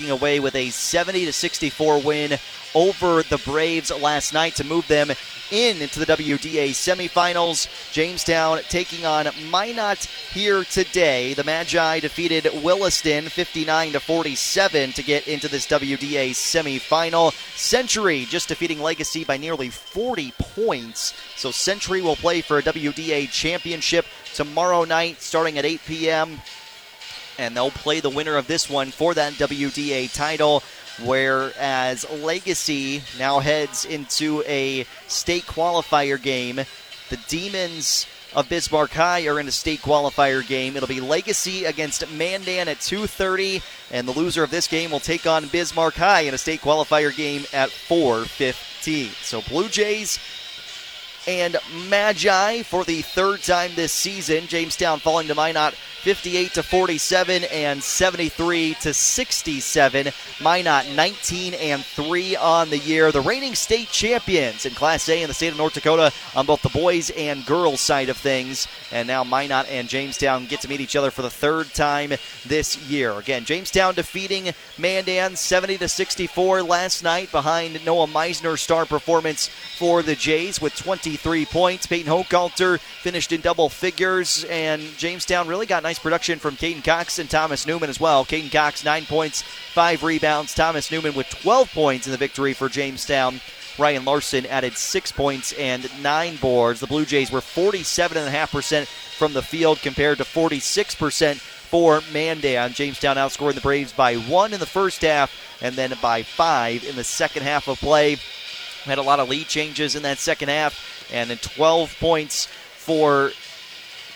walking away with a 70 to 64 win over the Braves last night to move them in into the WDA semifinals. Jamestown taking on Minot here today. The Magi defeated Williston 59 to 47 to get into this WDA semifinal. Century just defeating Legacy by nearly 40 points. So Century will play for a WDA championship tomorrow night starting at 8 p.m. And they'll play the winner of this one for that WDA title whereas Legacy now heads into a state qualifier game. The Demons of Bismarck High are in a state qualifier game. It'll be Legacy against Mandan at 2:30, and the loser of this game will take on Bismarck High in a state qualifier game at 4:15. So Blue Jays and Magi for the third time this season. Jamestown falling to Minot 58 to 47 and 73 to 67. Minot 19 and 3 on the year. The reigning state champions in Class A in the state of North Dakota on both the boys and girls side of things. And now Minot and Jamestown get to meet each other for the third time this year. Again, Jamestown defeating Mandan 70 to 64 last night behind Noah Meisner's star performance for the Jays with 23 points. Peyton Hochhalter finished in double figures, and Jamestown really got nice production from Caden Cox and Thomas Newman as well. Caden Cox, nine points, five rebounds. Thomas Newman with 12 points in the victory for Jamestown. Ryan Larson added six points and nine boards. The Blue Jays were 47.5% from the field compared to 46% for Mandan. Jamestown outscoring the Braves by one in the first half and then by five in the second half of play. Had a lot of lead changes in that second half, and then 12 points for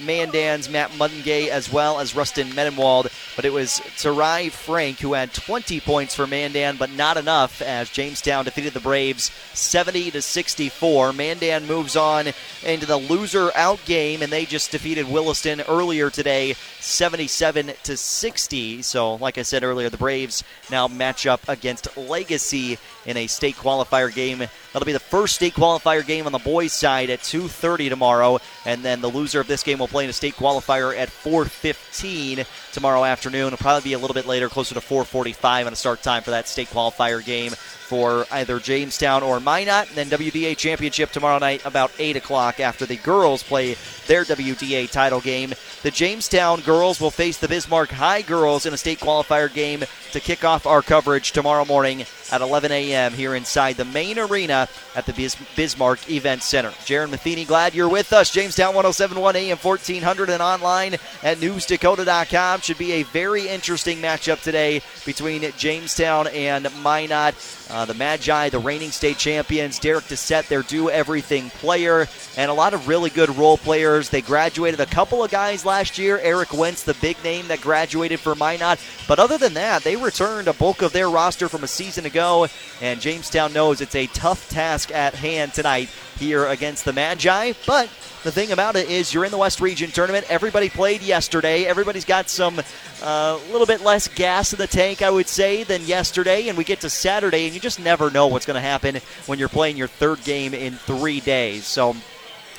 Mandan's Matt Mungay as well as Rustin Medenwald. But it was Tarai Frank who had 20 points for Mandan, but not enough as Jamestown defeated the Braves 70 to 64. Mandan moves on into the loser out game, and they just defeated Williston earlier today 77 to 60. So, like I said earlier, the Braves now match up against Legacy in a state qualifier game. That'll be the first state qualifier game on the boys' side at 2:30 tomorrow, and then the loser of this game will play in a state qualifier at 4:15 tomorrow afternoon. It'll probably be a little bit later, closer to 4:45 on a start time for that state qualifier game for either Jamestown or Minot. And then WDA championship tomorrow night about 8 o'clock after the girls play their WDA title game. The Jamestown girls will face the Bismarck High girls in a state qualifier game to kick off our coverage tomorrow morning at 11 a.m. here inside the main arena at the Bis- Bismarck Event Center. Jaron Matheny, glad you're with us. Jamestown 1071 AM 1400 and online at newsdakota.com. Should be a very interesting matchup today between Jamestown and Minot. Uh, the Magi, the reigning state champions, Derek Doucette, their do everything player, and a lot of really good role players. They graduated a couple of guys last year. Eric Wentz, the big name that graduated for Minot. But other than that, they returned a bulk of their roster from a season ago, and Jamestown knows it's a tough task at hand tonight here against the Magi. But the thing about it is, you're in the West Region tournament. Everybody played yesterday. Everybody's got some a uh, little bit less gas in the tank, I would say, than yesterday. And we get to Saturday, and you just never know what's going to happen when you're playing your third game in three days. So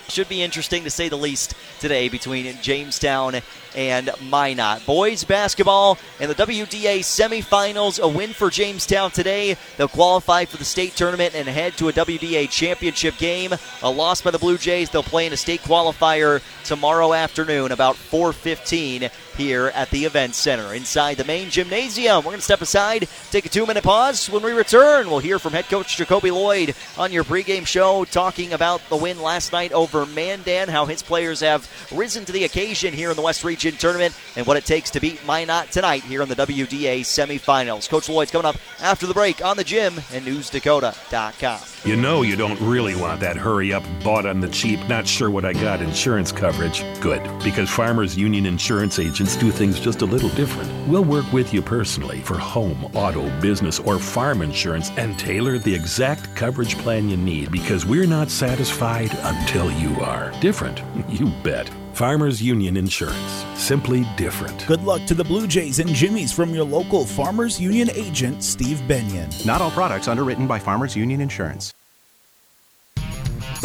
should be interesting to say the least today between Jamestown and Minot. Boys basketball in the WDA semifinals. A win for Jamestown today. They'll qualify for the state tournament and head to a WDA championship game. A loss by the Blue Jays. They'll play in a state qualifier tomorrow afternoon about 4:15 here at the event center inside the main gymnasium. We're going to step aside, take a two-minute pause. When we return, we'll hear from head coach Jacoby Lloyd on your pregame show, talking about the win last night over Mandan, how his players have risen to the occasion here in the West Region tournament, and what it takes to beat Minot tonight here in the WDA semifinals. Coach Lloyd's coming up after the break on the gym and NewsDakota.com. You know you don't really want that hurry up, bought on the cheap, not sure what I got insurance coverage. Good, because Farmers Union Insurance agents do things just a little different. We'll work with you personally for home, auto, business, or farm insurance and tailor the exact coverage plan you need because we're not satisfied until you are. Different, you bet. Farmers Union Insurance. Simply different. Good luck to the Blue Jays and Jimmies from your local Farmers Union agent, Steve Benyon. Not all products underwritten by Farmers Union Insurance.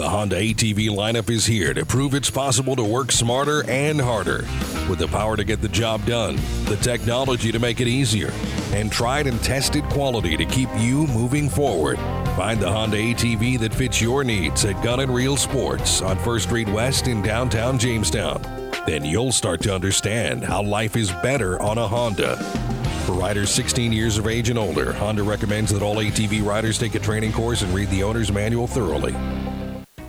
The Honda ATV lineup is here to prove it's possible to work smarter and harder. With the power to get the job done, the technology to make it easier, and tried and tested quality to keep you moving forward. Find the Honda ATV that fits your needs at Gun and Reel Sports on First Street West in downtown Jamestown. Then you'll start to understand how life is better on a Honda. For riders 16 years of age and older, Honda recommends that all ATV riders take a training course and read the owner's manual thoroughly.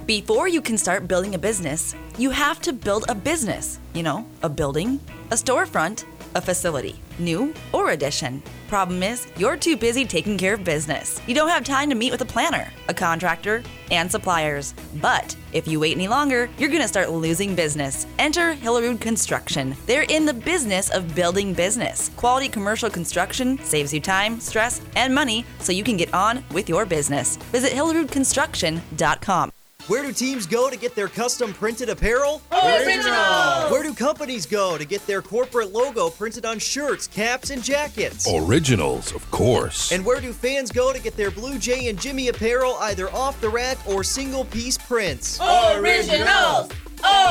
Before you can start building a business, you have to build a business. You know, a building, a storefront, a facility, new or addition. Problem is, you're too busy taking care of business. You don't have time to meet with a planner, a contractor, and suppliers. But if you wait any longer, you're going to start losing business. Enter Hillerud Construction. They're in the business of building business. Quality commercial construction saves you time, stress, and money so you can get on with your business. Visit hillerudconstruction.com. Where do teams go to get their custom printed apparel? Original! Where do companies go to get their corporate logo printed on shirts, caps, and jackets? Originals, of course. And where do fans go to get their Blue Jay and Jimmy apparel either off the rack or single piece prints? Originals!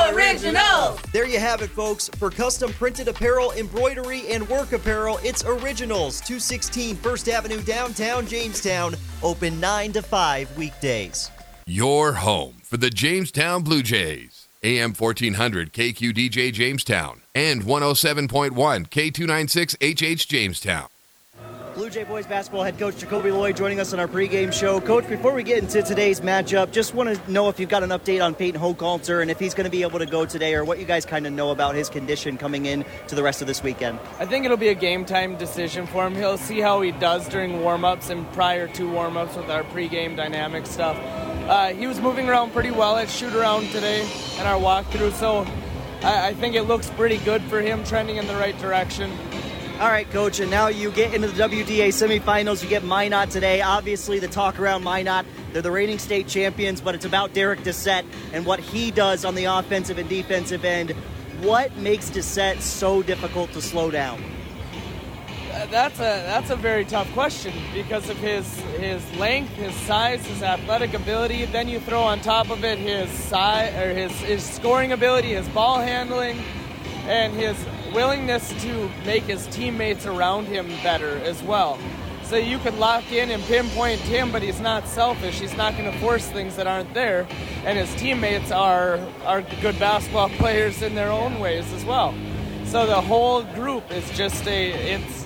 Originals! There you have it, folks. For custom printed apparel, embroidery, and work apparel, it's Originals, 216 First Avenue, downtown Jamestown. Open 9 to 5 weekdays. Your home for the Jamestown Blue Jays. AM 1400 KQDJ Jamestown and 107.1 K296HH Jamestown. Blue Jay Boys basketball head coach Jacoby Lloyd joining us on our pregame show. Coach, before we get into today's matchup, just want to know if you've got an update on Peyton Hochhalter and if he's going to be able to go today or what you guys kind of know about his condition coming in to the rest of this weekend. I think it'll be a game time decision for him. He'll see how he does during warm ups and prior to warm ups with our pregame dynamic stuff. Uh, he was moving around pretty well at shoot around today in our walkthrough, so I, I think it looks pretty good for him, trending in the right direction. All right, coach, and now you get into the WDA semifinals. You get Minot today. Obviously, the talk around Minot, they're the reigning state champions, but it's about Derek Doucette and what he does on the offensive and defensive end. What makes Doucette so difficult to slow down? That's a that's a very tough question because of his his length, his size, his athletic ability. Then you throw on top of it his size or his his scoring ability, his ball handling, and his willingness to make his teammates around him better as well. So you can lock in and pinpoint him, but he's not selfish. He's not going to force things that aren't there, and his teammates are are good basketball players in their own ways as well. So the whole group is just a it's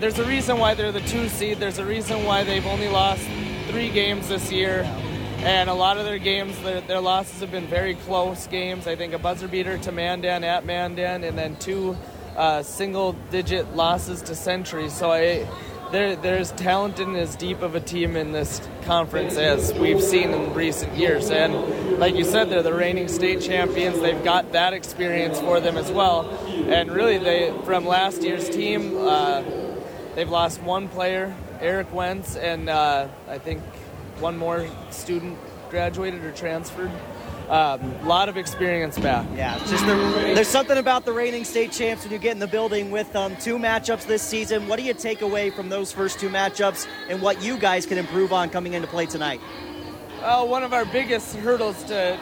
there's a reason why they're the two seed. There's a reason why they've only lost three games this year. And a lot of their games, their, their losses have been very close games. I think a buzzer beater to Mandan at Mandan, and then two uh, single digit losses to Century. So I, there, there's talent in as deep of a team in this conference as we've seen in recent years. And like you said, they're the reigning state champions. They've got that experience for them as well. And really, they from last year's team, uh, they've lost one player, Eric Wentz, and uh, I think one more student graduated or transferred. A lot of experience back. Yeah, just the, there's something about the reigning state champs when you get in the building with um, two matchups this season. What do you take away from those first two matchups and what you guys can improve on coming into play tonight? Well, one of our biggest hurdles to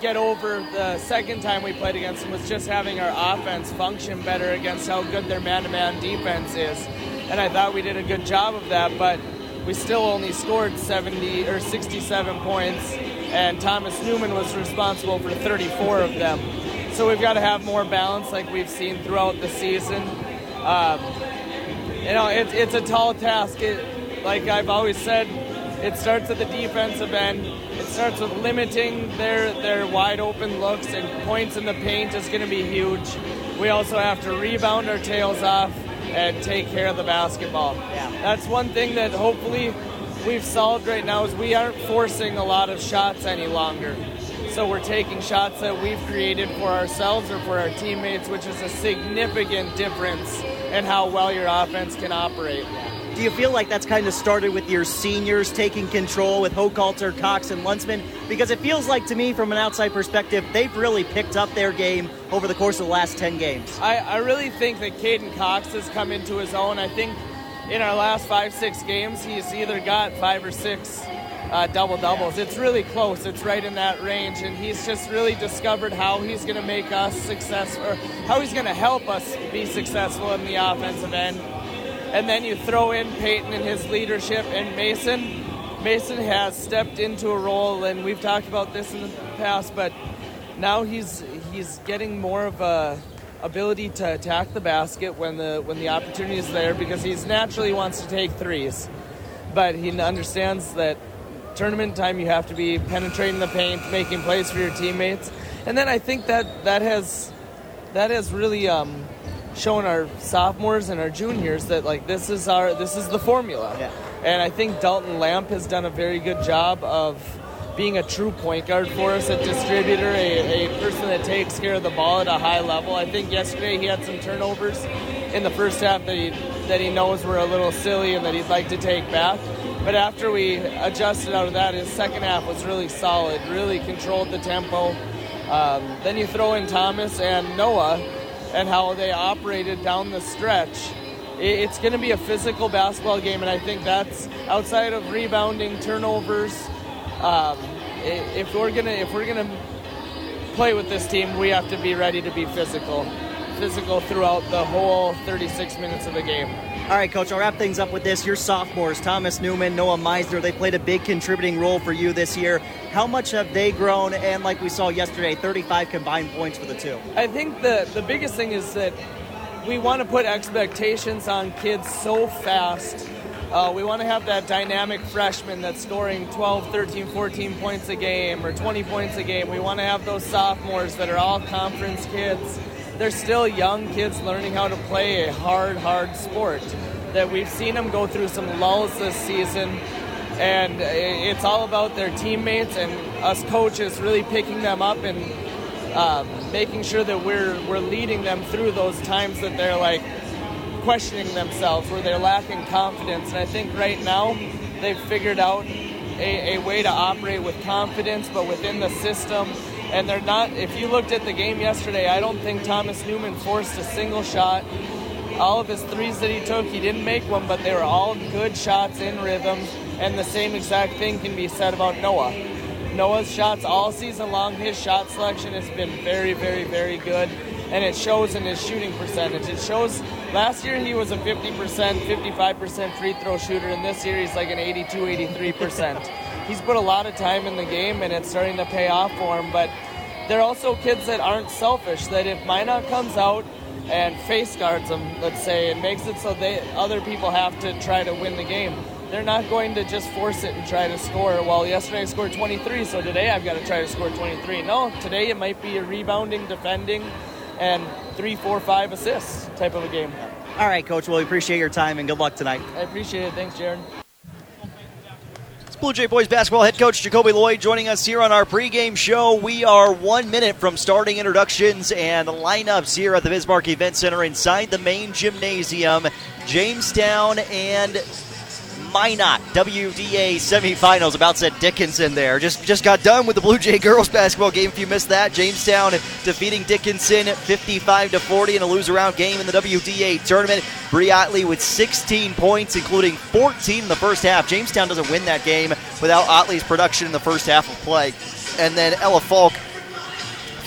get over the second time we played against them was just having our offense function better against how good their man-to-man defense is. And I thought we did a good job of that, but we still only scored 70 or 67 points, and Thomas Newman was responsible for 34 of them. So we've got to have more balance, like we've seen throughout the season. Um, you know, it, it's a tall task. It, like I've always said, it starts at the defensive end. It starts with limiting their their wide open looks and points in the paint is going to be huge. We also have to rebound our tails off and take care of the basketball. Yeah. That's one thing that hopefully we've solved right now is we aren't forcing a lot of shots any longer. So we're taking shots that we've created for ourselves or for our teammates, which is a significant difference in how well your offense can operate. Do you feel like that's kind of started with your seniors taking control with Hochhalter, Cox, and Lunsman? Because it feels like to me, from an outside perspective, they've really picked up their game over the course of the last 10 games. I, I really think that Caden Cox has come into his own. I think in our last five, six games, he's either got five or six uh, double doubles. It's really close. It's right in that range, and he's just really discovered how he's going to make us successful, how he's going to help us be successful in the offensive end. And then you throw in Peyton and his leadership, and Mason. Mason has stepped into a role, and we've talked about this in the past, but now he's he's getting more of a ability to attack the basket when the when the opportunity is there because he's naturally wants to take threes, but he understands that tournament time you have to be penetrating the paint, making plays for your teammates, and then I think that that has that has really um, shown our sophomores and our juniors that like this is our this is the formula, Yeah. and I think Dalton Lamp has done a very good job of being a true point guard for us, a distributor, a, a person that takes care of the ball at a high level. I think yesterday he had some turnovers in the first half that he that he knows were a little silly and that he'd like to take back. But after we adjusted out of that, his second half was really solid, really controlled the tempo. Um, then you throw in Thomas and Noah and how they operated down the stretch. It's going to be a physical basketball game, and I think that's outside of rebounding, turnovers. Um, if we're gonna if we're gonna play with this team, we have to be ready to be physical, physical throughout the whole 36 minutes of the game. All right, Coach, I'll wrap things up with this. Your sophomores, Thomas Newman, Noah Meisner, they played a big contributing role for you this year. How much have they grown? And like we saw yesterday, 35 combined points for the two. I think the the biggest thing is that we want to put expectations on kids so fast. Uh, we want to have that dynamic freshman that's scoring 12, 13, 14 points a game or 20 points a game. We want to have those sophomores that are all conference kids. They're still young kids learning how to play a hard, hard sport. That we've seen them go through some lulls this season, and it's all about their teammates and us coaches really picking them up and um, making sure that we're we're leading them through those times that they're like questioning themselves, where they're lacking confidence. And I think right now they've figured out a, a way to operate with confidence, but within the system. And they're not. If you looked at the game yesterday, I don't think Thomas Newman forced a single shot. All of his threes that he took, he didn't make one, but they were all good shots in rhythm. And the same exact thing can be said about Noah. Noah's shots all season long, his shot selection has been very, very, very good, and it shows in his shooting percentage. It shows last year he was a 50%, 55% free throw shooter, and this year he's like an 82, 83%. He's put a lot of time in the game, and it's starting to pay off for him, but they're also kids that aren't selfish, that if Minot comes out and face guards them, let's say, and makes it so they other people have to try to win the game. They're not going to just force it and try to score. Well, yesterday I scored 23, so today I've got to try to score 23. No, today it might be a rebounding, defending, and three, four, five assists type of a game. All right, Coach. Well, we appreciate your time and good luck tonight. I appreciate it. Thanks, Jaron. It's Blue Jay Boys basketball head coach Jacoby Lloyd joining us here on our pregame show. We are one minute from starting introductions and lineups here at the Bismarck Event Center inside the main gymnasium. Jamestown and Minot WDA semifinals. About said Dickinson there. Just just got done with the Blue Jay girls basketball game. If you missed that, Jamestown defeating Dickinson 55 to 40 in a lose around game in the WDA tournament. Bree Otley with 16 points, including 14 in the first half. Jamestown doesn't win that game without Otley's production in the first half of play. And then Ella Falk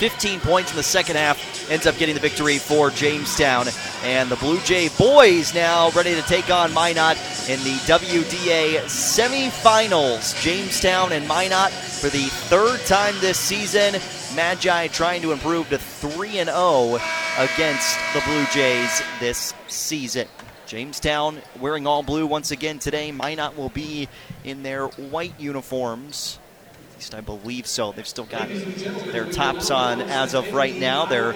15 points in the second half, ends up getting the victory for Jamestown. And the Blue Jay boys now ready to take on Minot in the WDA semifinals. Jamestown and Minot for the third time this season. Magi trying to improve to 3 0 against the Blue Jays this season. Jamestown wearing all blue once again today. Minot will be in their white uniforms. Least I believe so. They've still got their tops on as of right now. Their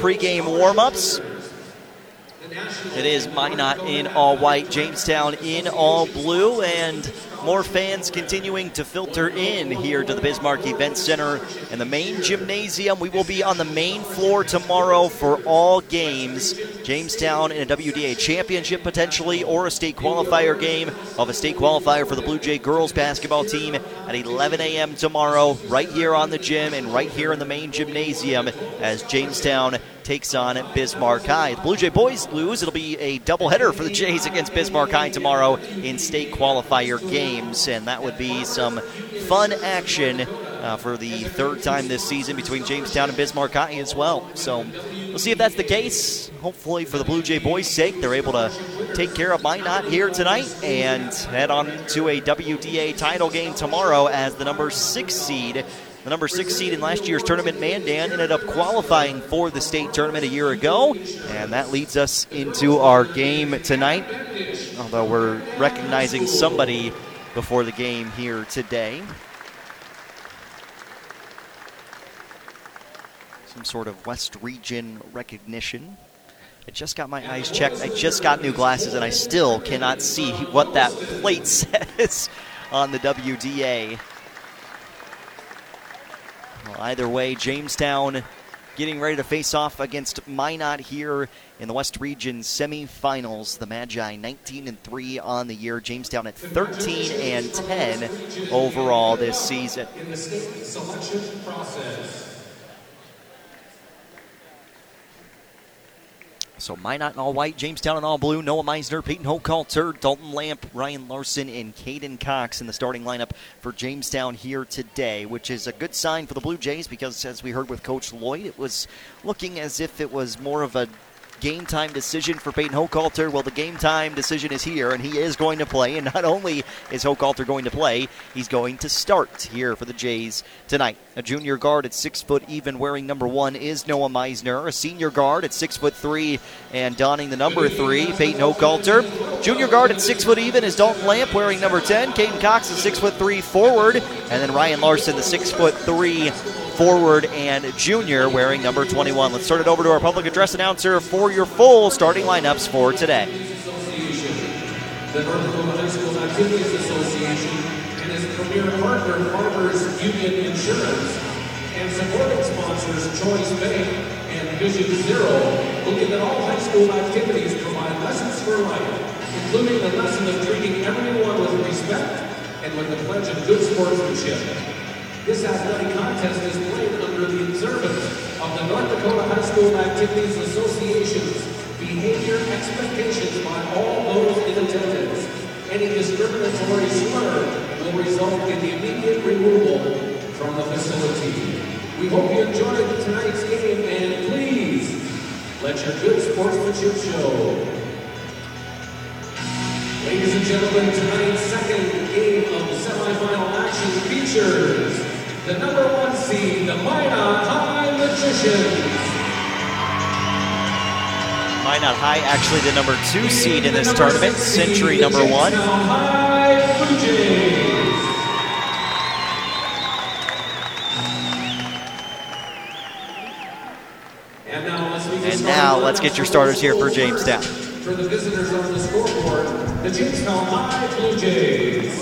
pregame warm ups. It is Minot in all white, Jamestown in all blue, and more fans continuing to filter in here to the Bismarck Event Center and the main gymnasium. We will be on the main floor tomorrow for all games. Jamestown in a WDA championship potentially, or a state qualifier game of a state qualifier for the Blue Jay girls basketball team at 11 a.m. tomorrow, right here on the gym and right here in the main gymnasium as Jamestown takes on Bismarck High. The Blue Jay boys lose. It'll be a doubleheader for the Jays against Bismarck High tomorrow in state qualifier games, and that would be some fun action uh, for the third time this season between Jamestown and Bismarck High as well. So we'll see if that's the case. Hopefully, for the Blue Jay boys' sake, they're able to take care of Minot here tonight and head on to a WDA title game tomorrow as the number six seed. The number six seed in last year's tournament, Mandan, ended up qualifying for the state tournament a year ago, and that leads us into our game tonight. Although we're recognizing somebody before the game here today. Some sort of West Region recognition. I just got my eyes checked. I just got new glasses, and I still cannot see what that plate says on the WDA. Well, either way, Jamestown getting ready to face off against Minot here in the West Region semifinals. The Magi 19 and 3 on the year. Jamestown at 13 and 10 overall this season. In the state selection process. So Minot in all white, Jamestown in all blue, Noah Meisner, Peyton Hochhalter, Dalton Lamp, Ryan Larson, and Caden Cox in the starting lineup for Jamestown here today, which is a good sign for the Blue Jays because, as we heard with Coach Lloyd, it was looking as if it was more of a game time decision for Peyton Hochhalter. Well, the game time decision is here, and he is going to play. And not only is Hochhalter going to play, he's going to start here for the Jays tonight. A junior guard at six foot even, wearing number one, is Noah Meisner. A senior guard at six foot three and donning the number three, Peyton Hochhalter. Junior guard at six foot even is Dalton Lamp, wearing number ten. Caden Cox, a six foot three forward, and then Ryan Larson, the six foot three forward and junior wearing number 21. Let's turn it over to our public address announcer for your full starting lineups for today. The North Dakota High School Activities Association and its premier partner, Farmers Union Insurance, and supporting sponsors Choice Bank and Vision Zero, looking at all high school activities provide lessons for life, including the lesson of treating everyone with respect and with the pledge of good sportsmanship. This athletic contest is played under the observance of the North Dakota High School Activities Association's behavior expectations by all those in attendance. Any discriminatory slur will result in the immediate removal from the facility. We hope you enjoyed tonight's game and please let your good sportsmanship show. Ladies and gentlemen, tonight's second game of the semifinal action features the number one seed, the Minot High Magicians. Minot High, actually the number two seed in this tournament, Century number one. And now let's get your starters here for Jamestown. For the visitors on the scoreboard, the Jamestown High Blue Jays.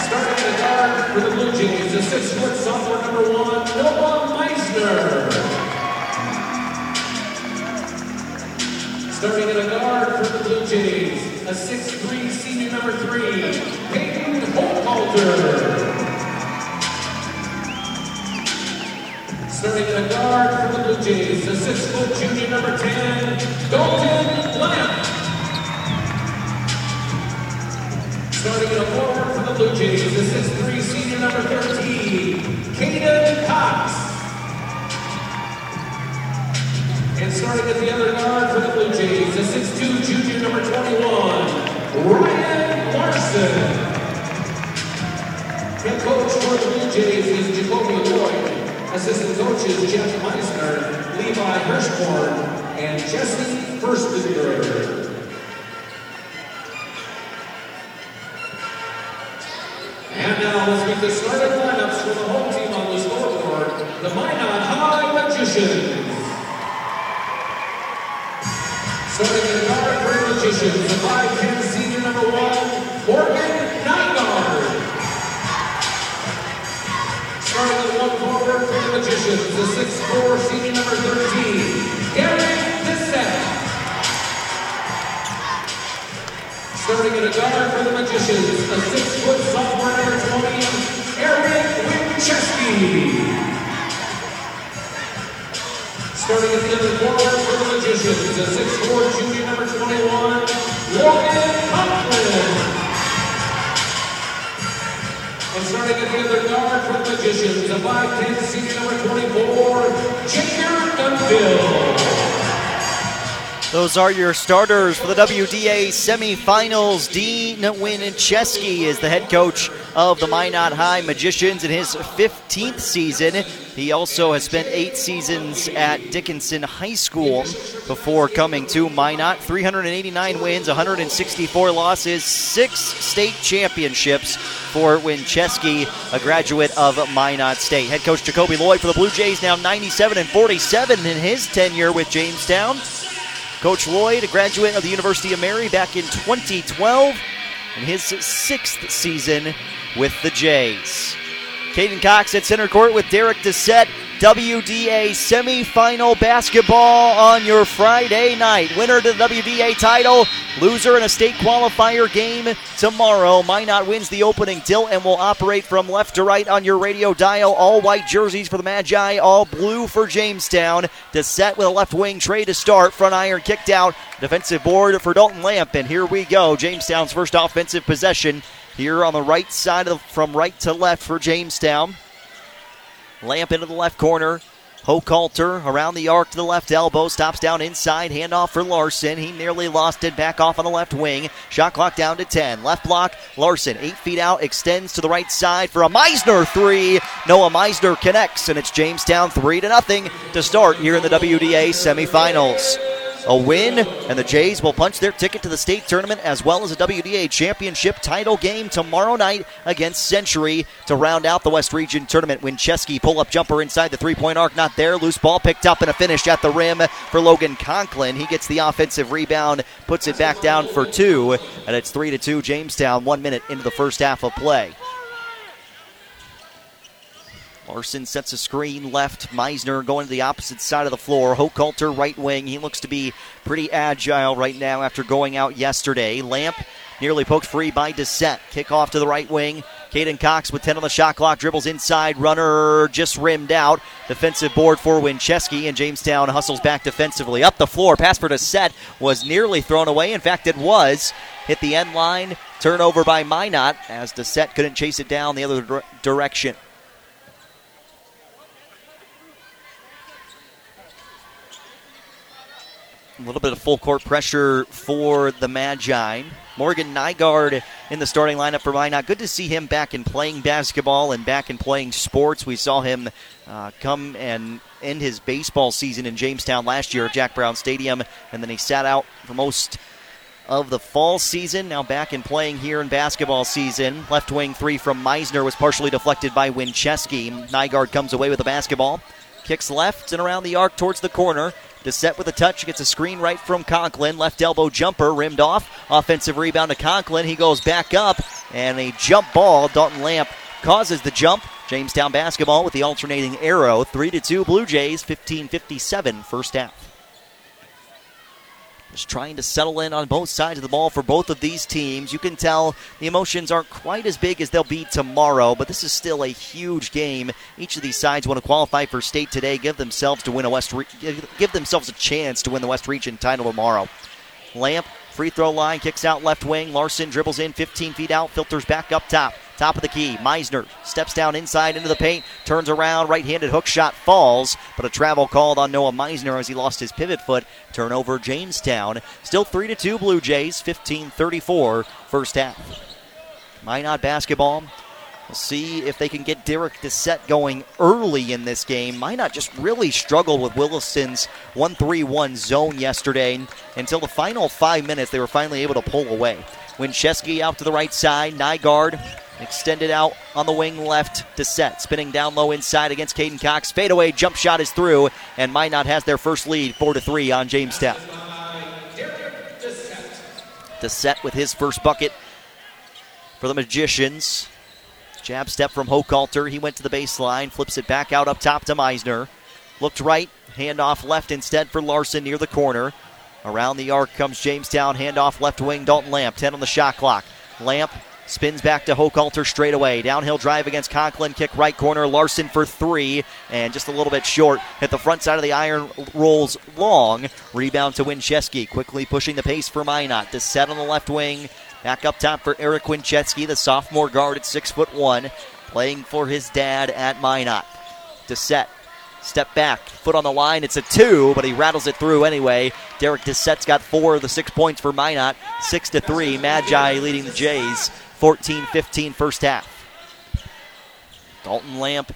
Starting the guard for the Blue Jays, the six-foot sophomore number one, Noah Meisner. Starting in a guard for the Blue Jays, a six-three senior number three, Peyton Hochhalter. Starting in a guard for the Blue Jays, a six-foot junior number 10, Dalton Lamp. Starting in a forward for the Blue Jays, this is three senior number 13, Caden Cox. And starting at the other guard for the Blue Jays, the 6'2 junior number 21, Ryan Larson. Head coach for the Blue Jays is. Assistant coaches Jeff Meisner, Levi Hirschborn, and Jesse Furstenberg. And now let's meet the starting lineups for the home team on the scoreboard, the Minot High Magicians. Starting in guard for the Magicians, the 5'10 Magicians, the 6'4 senior number 13, Derek Bissett. Starting at a guard for the Magicians, a six-foot sophomore number 20, Eric Winchesky. Starting at the other corner for the Magicians, a 6'4 junior number 21, Logan Conklin. At the other guard for the Magicians, a 5'10 senior number 24, Jaker Dunville. Those are your starters for the WDA semifinals. Dean Winchesky is the head coach of the Minot High Magicians in his 15th season. He also has spent eight seasons at Dickinson High School before coming to Minot. 389 wins, 164 losses, six state championships for Winchesky, a graduate of Minot State. Head coach Jacoby Lloyd for the Blue Jays, now 97 and 47 in his tenure with Jamestown. Coach Lloyd, a graduate of the University of Mary back in 2012, in his sixth season with the Jays. Caden Cox at center court with Derek Dissett. WDA semifinal basketball on your Friday night. Winner to the WDA title, loser in a state qualifier game tomorrow. Minot wins the opening tilt and will operate from left to right on your radio dial. All white jerseys for the Magi, all blue for Jamestown. To set with a left wing tray to start. Front iron kicked out. Defensive board for Dalton Lamp. And here we go. Jamestown's first offensive possession here on the right side of from right to left for Jamestown. Lamp into the left corner. Hochhalter around the arc to the left elbow, stops down inside, handoff for Larson. He nearly lost it, back off on the left wing. Shot clock down to 10. Left block, Larson, eight feet out, extends to the right side for a Meisner three. Noah Meisner connects, and it's Jamestown three to nothing to start here in the WDA semifinals a win, and the Jays will punch their ticket to the state tournament as well as a WDA championship title game tomorrow night against Century to round out the West Region tournament. Winchesky pull up jumper inside the three point arc, not there. Loose ball picked up and a finish at the rim for Logan Conklin. He gets the offensive rebound, puts it back down for two, and it's three to two Jamestown. One minute into the first half of play. Larson sets a screen left. Meisner going to the opposite side of the floor. Hochhalter right wing. He looks to be pretty agile right now after going out yesterday. Lamp nearly poked free by Dissett. Kick off to the right wing. Caden Cox with 10 on the shot clock. Dribbles inside. Runner just rimmed out. Defensive board for Winchesky, and Jamestown hustles back defensively. Up the floor. Pass for Dissett was nearly thrown away. In fact, it was. Hit the end line. Turnover by Minot as Dissett couldn't chase it down the other direction. A little bit of full court pressure for the Magi. Morgan Nygaard in the starting lineup for Minot. Good to see him back in playing basketball and back in playing sports. We saw him uh, come and end his baseball season in Jamestown last year at Jack Brown Stadium, and then he sat out for most of the fall season. Now back in playing here in basketball season. Left wing three from Meisner was partially deflected by Winchesky. Nygaard comes away with the basketball. Kicks left and around the arc towards the corner. Dissett with a touch, gets a screen right from Conklin. Left elbow jumper, rimmed off. Offensive rebound to Conklin. He goes back up, and a jump ball. Dalton Lamp causes the jump. Jamestown basketball with the alternating arrow. 3 to 2 Blue Jays, 15 57 first half. Just trying to settle in on both sides of the ball for both of these teams. You can tell the emotions aren't quite as big as they'll be tomorrow, but this is still a huge game. Each of these sides want to qualify for state today, give themselves to win a West, give themselves a chance to win the West Region title tomorrow. Lamp free throw line kicks out left wing. Larson dribbles in 15 feet out, filters back up top. Top of the key, Meisner steps down inside into the paint, turns around, right handed hook shot falls, but a travel called on Noah Meisner as he lost his pivot foot. Turnover, Jamestown. Still 3 to 2 Blue Jays, 15 34 first half. Minot basketball. We'll see if they can get Derek Dissett going early in this game. Minot just really struggled with Williston's 1 3 1 zone yesterday until the final five minutes. They were finally able to pull away. Winchesky out to the right side. Nygaard Extended out on the wing left to set. Spinning down low inside against Caden Cox. Fadeaway jump shot is through, and Minot has their first lead, 4 to 3 on Jamestown. set with his first bucket for the Magicians. Jab step from Hochhalter. He went to the baseline, flips it back out up top to Meisner. Looked right, handoff left instead for Larson near the corner. Around the arc comes Jamestown, handoff left wing, Dalton Lamp, 10 on the shot clock. Lamp Spins back to Hochhalter straight away. Downhill drive against Conklin. Kick right corner. Larson for three. And just a little bit short. Hit the front side of the iron. Rolls long. Rebound to Winchesky. Quickly pushing the pace for Minot. To set on the left wing. Back up top for Eric Winchesky, the sophomore guard at six foot one, playing for his dad at Minot. Set. Step back, foot on the line. It's a two, but he rattles it through anyway. Derek Dissett's got four of the six points for Minot. Six to three. Magi leading the Jays. 14 15 first half. Dalton Lamp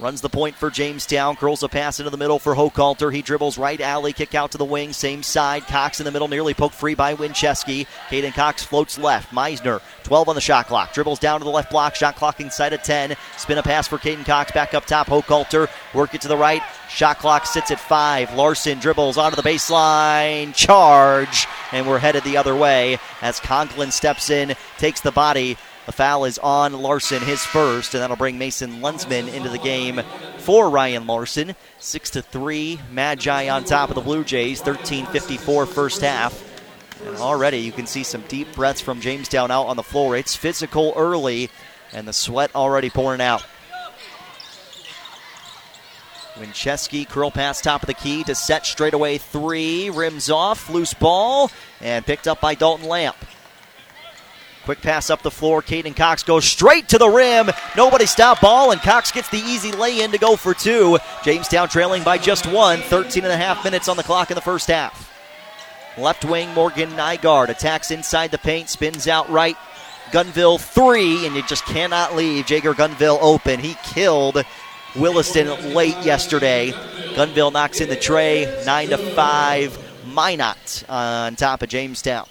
runs the point for Jamestown, curls a pass into the middle for Hochhalter. He dribbles right alley, kick out to the wing, same side. Cox in the middle, nearly poked free by Winchesky. Caden Cox floats left. Meisner, 12 on the shot clock, dribbles down to the left block, shot clock inside of 10. Spin a pass for Caden Cox, back up top. Hochhalter, work it to the right. Shot clock sits at five. Larson dribbles onto the baseline, charge, and we're headed the other way as Conklin steps in, takes the body. The foul is on Larson, his first, and that'll bring Mason Lunsman into the game for Ryan Larson. Six to three, Magi on top of the Blue Jays. 13:54 first half, and already you can see some deep breaths from Jamestown out on the floor. It's physical early, and the sweat already pouring out. Winchesky curl pass top of the key to set straight away three, rims off, loose ball, and picked up by Dalton Lamp. Quick pass up the floor. Caden Cox goes straight to the rim. Nobody stop ball, and Cox gets the easy lay in to go for two. Jamestown trailing by just one. 13 and a half minutes on the clock in the first half. Left wing, Morgan Nygaard attacks inside the paint, spins out right. Gunville three, and you just cannot leave Jager Gunville open. He killed Williston late yesterday. Gunville knocks in the tray, nine to five. Minot on top of Jamestown.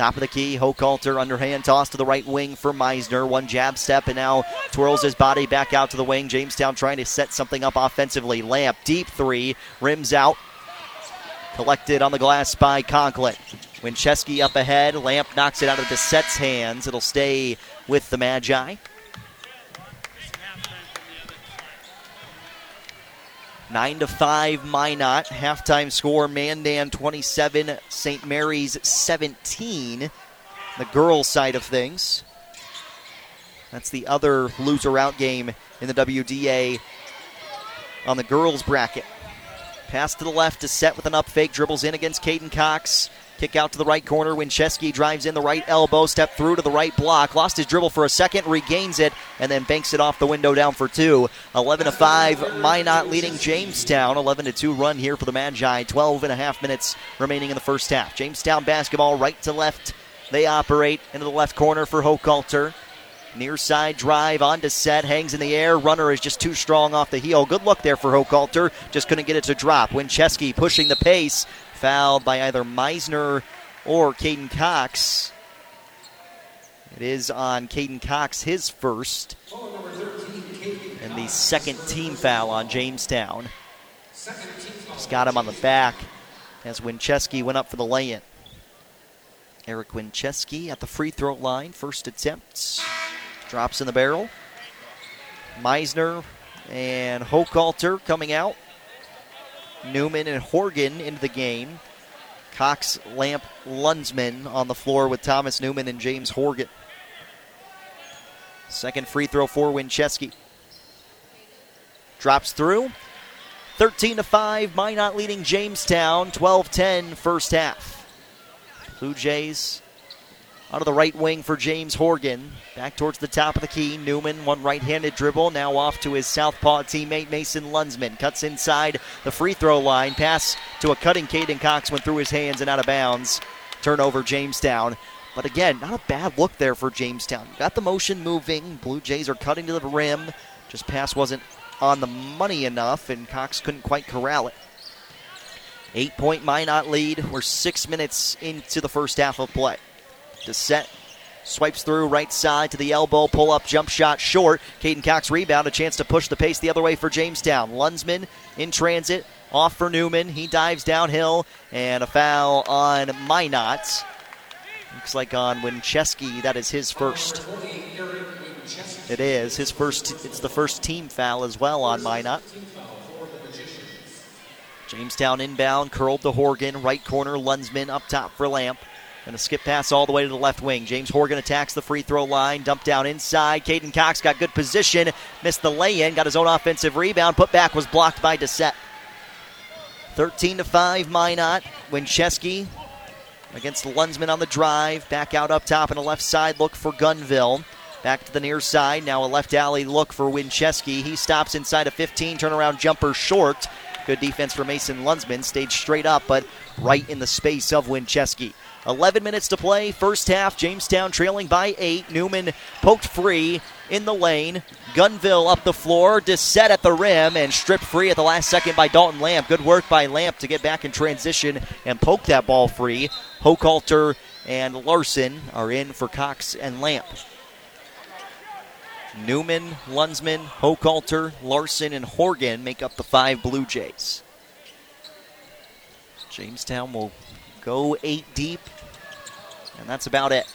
Top of the key, Hochhalter underhand toss to the right wing for Meisner. One jab step and now twirls his body back out to the wing. Jamestown trying to set something up offensively. Lamp, deep three, rims out. Collected on the glass by Conklin. Winchesky up ahead. Lamp knocks it out of the set's hands. It'll stay with the Magi. Nine to five, Minot. Halftime score: Mandan 27, St. Mary's 17. The girls' side of things. That's the other loser out game in the WDA on the girls' bracket. Pass to the left to set with an up fake, dribbles in against Caden Cox. Kick out to the right corner. Winchesky drives in the right elbow, step through to the right block. Lost his dribble for a second, regains it, and then banks it off the window down for two. 11 to 5, Minot leading Jamestown. 11 to 2 run here for the Magi. 12 and a half minutes remaining in the first half. Jamestown basketball right to left. They operate into the left corner for Hochhalter. Near side drive onto set, hangs in the air. Runner is just too strong off the heel. Good look there for Hochhalter. Just couldn't get it to drop. Winchesky pushing the pace fouled by either Meisner or Caden Cox. It is on Caden Cox, his first. And the second team foul on Jamestown. Just got him on the back as Winchesky went up for the lay in. Eric Winchesky at the free throw line, first attempt. Drops in the barrel. Meisner and Hochhalter coming out. Newman and Horgan into the game. Cox, Lamp, Lunsman on the floor with Thomas Newman and James Horgan. Second free throw for Winchesky. Drops through. 13 to 5, Minot leading Jamestown. 12 10 first half. Blue Jays out of the right wing for James Horgan. Back towards the top of the key. Newman, one right handed dribble. Now off to his southpaw teammate Mason Lunsman. Cuts inside the free throw line. Pass to a cutting Caden Cox went through his hands and out of bounds. Turnover Jamestown. But again, not a bad look there for Jamestown. Got the motion moving. Blue Jays are cutting to the rim. Just pass wasn't on the money enough, and Cox couldn't quite corral it. Eight point Minot lead. We're six minutes into the first half of play. Set, swipes through right side to the elbow, pull up, jump shot short. Caden Cox rebound, a chance to push the pace the other way for Jamestown. Lunsman in transit, off for Newman. He dives downhill, and a foul on Minot. Looks like on Winchesky, that is his first. It is his first. It's the first team foul as well on Minot. Jamestown inbound, curled to Horgan, right corner, Lunsman up top for Lamp. And a skip pass all the way to the left wing. James Horgan attacks the free throw line. Dump down inside. Caden Cox got good position. Missed the lay in. Got his own offensive rebound. Put back was blocked by Doucette. 13 to 5, Minot. Winchesky against Lunsman on the drive. Back out up top on the left side. Look for Gunville. Back to the near side. Now a left alley look for Winchesky. He stops inside a 15. Turnaround jumper short. Good defense for Mason Lunsman. Stayed straight up, but right in the space of Winchesky. 11 minutes to play, first half. Jamestown trailing by eight. Newman poked free in the lane. Gunville up the floor, Doucette at the rim, and stripped free at the last second by Dalton Lamp. Good work by Lamp to get back in transition and poke that ball free. Hochhalter and Larson are in for Cox and Lamp. Newman, Lunsman, Hochhalter, Larson, and Horgan make up the five Blue Jays. Jamestown will go eight deep, and that's about it.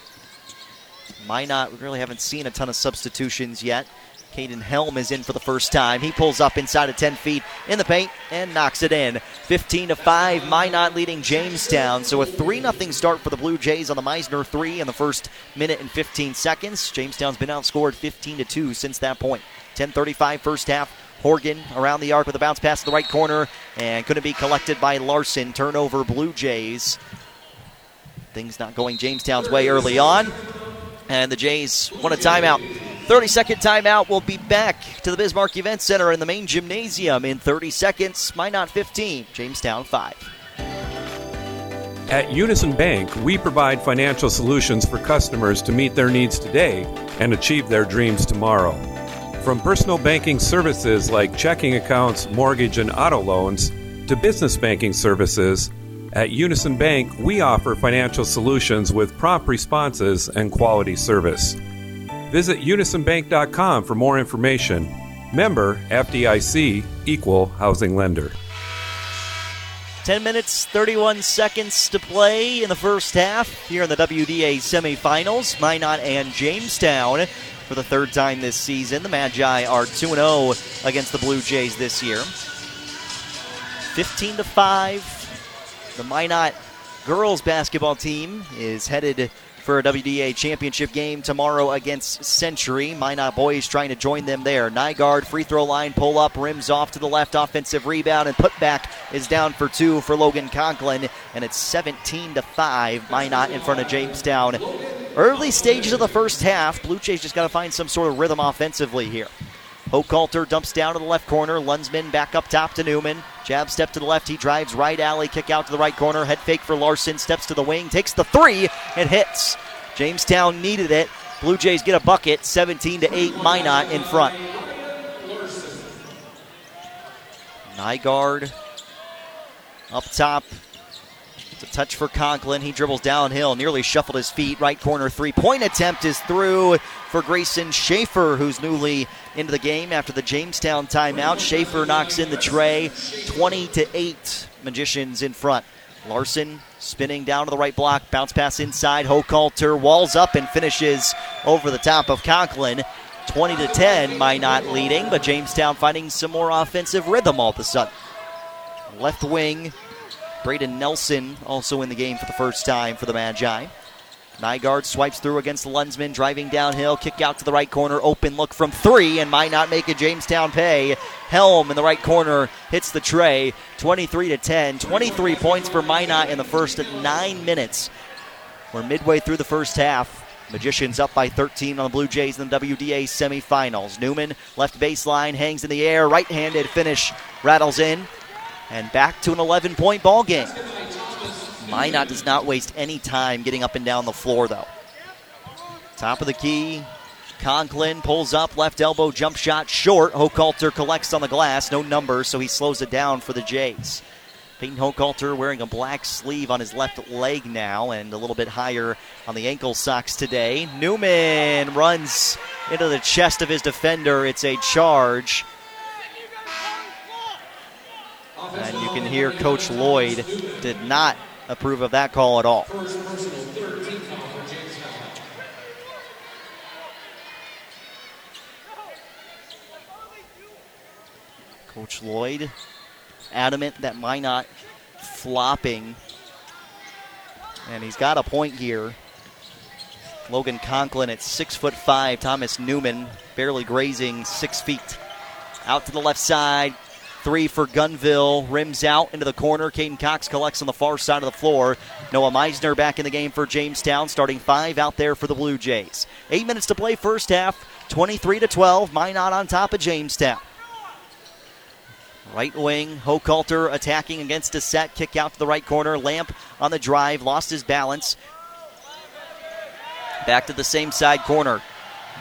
Minot, we really haven't seen a ton of substitutions yet. Caden Helm is in for the first time. He pulls up inside of 10 feet in the paint and knocks it in. 15 to 5, Minot leading Jamestown. So a 3 0 start for the Blue Jays on the Meisner 3 in the first minute and 15 seconds. Jamestown's been outscored 15 to 2 since that point. 10:35 first half. Horgan around the arc with a bounce pass to the right corner and couldn't be collected by Larson. Turnover Blue Jays. Things not going Jamestown's way early on. And the Jays want a timeout. 30 second timeout. We'll be back to the Bismarck Event Center in the main gymnasium in 30 seconds. Minot 15, Jamestown 5. At Unison Bank, we provide financial solutions for customers to meet their needs today and achieve their dreams tomorrow. From personal banking services like checking accounts, mortgage, and auto loans to business banking services, at Unison Bank, we offer financial solutions with prompt responses and quality service. Visit unisonbank.com for more information. Member FDIC, Equal Housing Lender. 10 minutes, 31 seconds to play in the first half here in the WDA semifinals. Minot and Jamestown for the third time this season. The Magi are 2 0 against the Blue Jays this year. 15 to 5. The Minot girls basketball team is headed for a WDA championship game tomorrow against Century. Minot boys trying to join them there. Nygaard free throw line pull up, rims off to the left, offensive rebound and putback is down for two for Logan Conklin, and it's 17 to five. Minot in front of Jamestown. Early stages of the first half, Blue Jays just got to find some sort of rhythm offensively here. Hochhalter dumps down to the left corner. Lunsman back up top to Newman. Jab step to the left. He drives right alley. Kick out to the right corner. Head fake for Larson. Steps to the wing. Takes the three and hits. Jamestown needed it. Blue Jays get a bucket. 17 to 8. Minot in front. Nygaard up top. It's a touch for Conklin. He dribbles downhill, nearly shuffled his feet. Right corner three point attempt is through for Grayson Schaefer, who's newly into the game after the Jamestown timeout. Schaefer knocks in the tray. 20 to 8. Magicians in front. Larson spinning down to the right block. Bounce pass inside. Hochhalter walls up and finishes over the top of Conklin. 20 to 10. Minot leading, but Jamestown finding some more offensive rhythm all of a sudden. Left wing Braden Nelson also in the game for the first time for the Magi. Nygaard swipes through against Lunsman, driving downhill, kick out to the right corner, open look from three, and Minot make a Jamestown pay. Helm in the right corner hits the tray, 23 to 10. 23 points for Minot in the first nine minutes. We're midway through the first half. Magicians up by 13 on the Blue Jays in the WDA semifinals. Newman, left baseline, hangs in the air, right handed finish, rattles in, and back to an 11 point ball game. Minot does not waste any time getting up and down the floor, though. Top of the key. Conklin pulls up, left elbow jump shot short. Hochhalter collects on the glass, no number, so he slows it down for the Jays. Peyton Hochhalter wearing a black sleeve on his left leg now and a little bit higher on the ankle socks today. Newman runs into the chest of his defender. It's a charge. And you can hear Coach Lloyd did not approve of that call at all. Coach Lloyd adamant that Minot flopping And he's got a point here. Logan Conklin at six foot five. Thomas Newman barely grazing six feet. Out to the left side. Three for Gunville. Rims out into the corner. Caden Cox collects on the far side of the floor. Noah Meisner back in the game for Jamestown, starting five out there for the Blue Jays. Eight minutes to play first half. 23 to 12. Minot on top of Jamestown. Right wing, Hochhalter attacking against a set. Kick out to the right corner. Lamp on the drive, lost his balance. Back to the same side corner.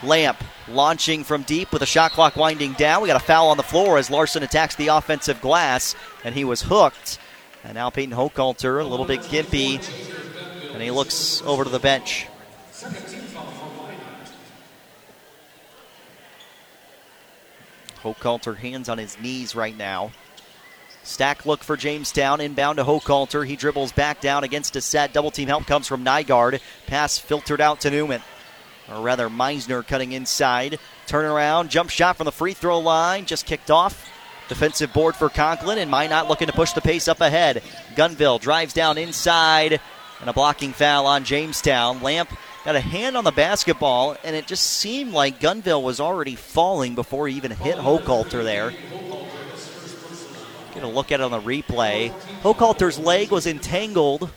Lamp launching from deep with a shot clock winding down. We got a foul on the floor as Larson attacks the offensive glass, and he was hooked. And now Peyton Hochhalter, a little bit gimpy, and he looks over to the bench. Hochhalter hands on his knees right now. Stack look for Jamestown. Inbound to Hochhalter. He dribbles back down against a set. Double team help comes from Nygaard. Pass filtered out to Newman. Or rather, Meisner cutting inside. Turn around. Jump shot from the free throw line. Just kicked off. Defensive board for Conklin, and Minot looking to push the pace up ahead. Gunville drives down inside, and a blocking foul on Jamestown. Lamp got a hand on the basketball, and it just seemed like Gunville was already falling before he even hit Hochhalter there. Get a look at it on the replay. Hochhalter's leg was entangled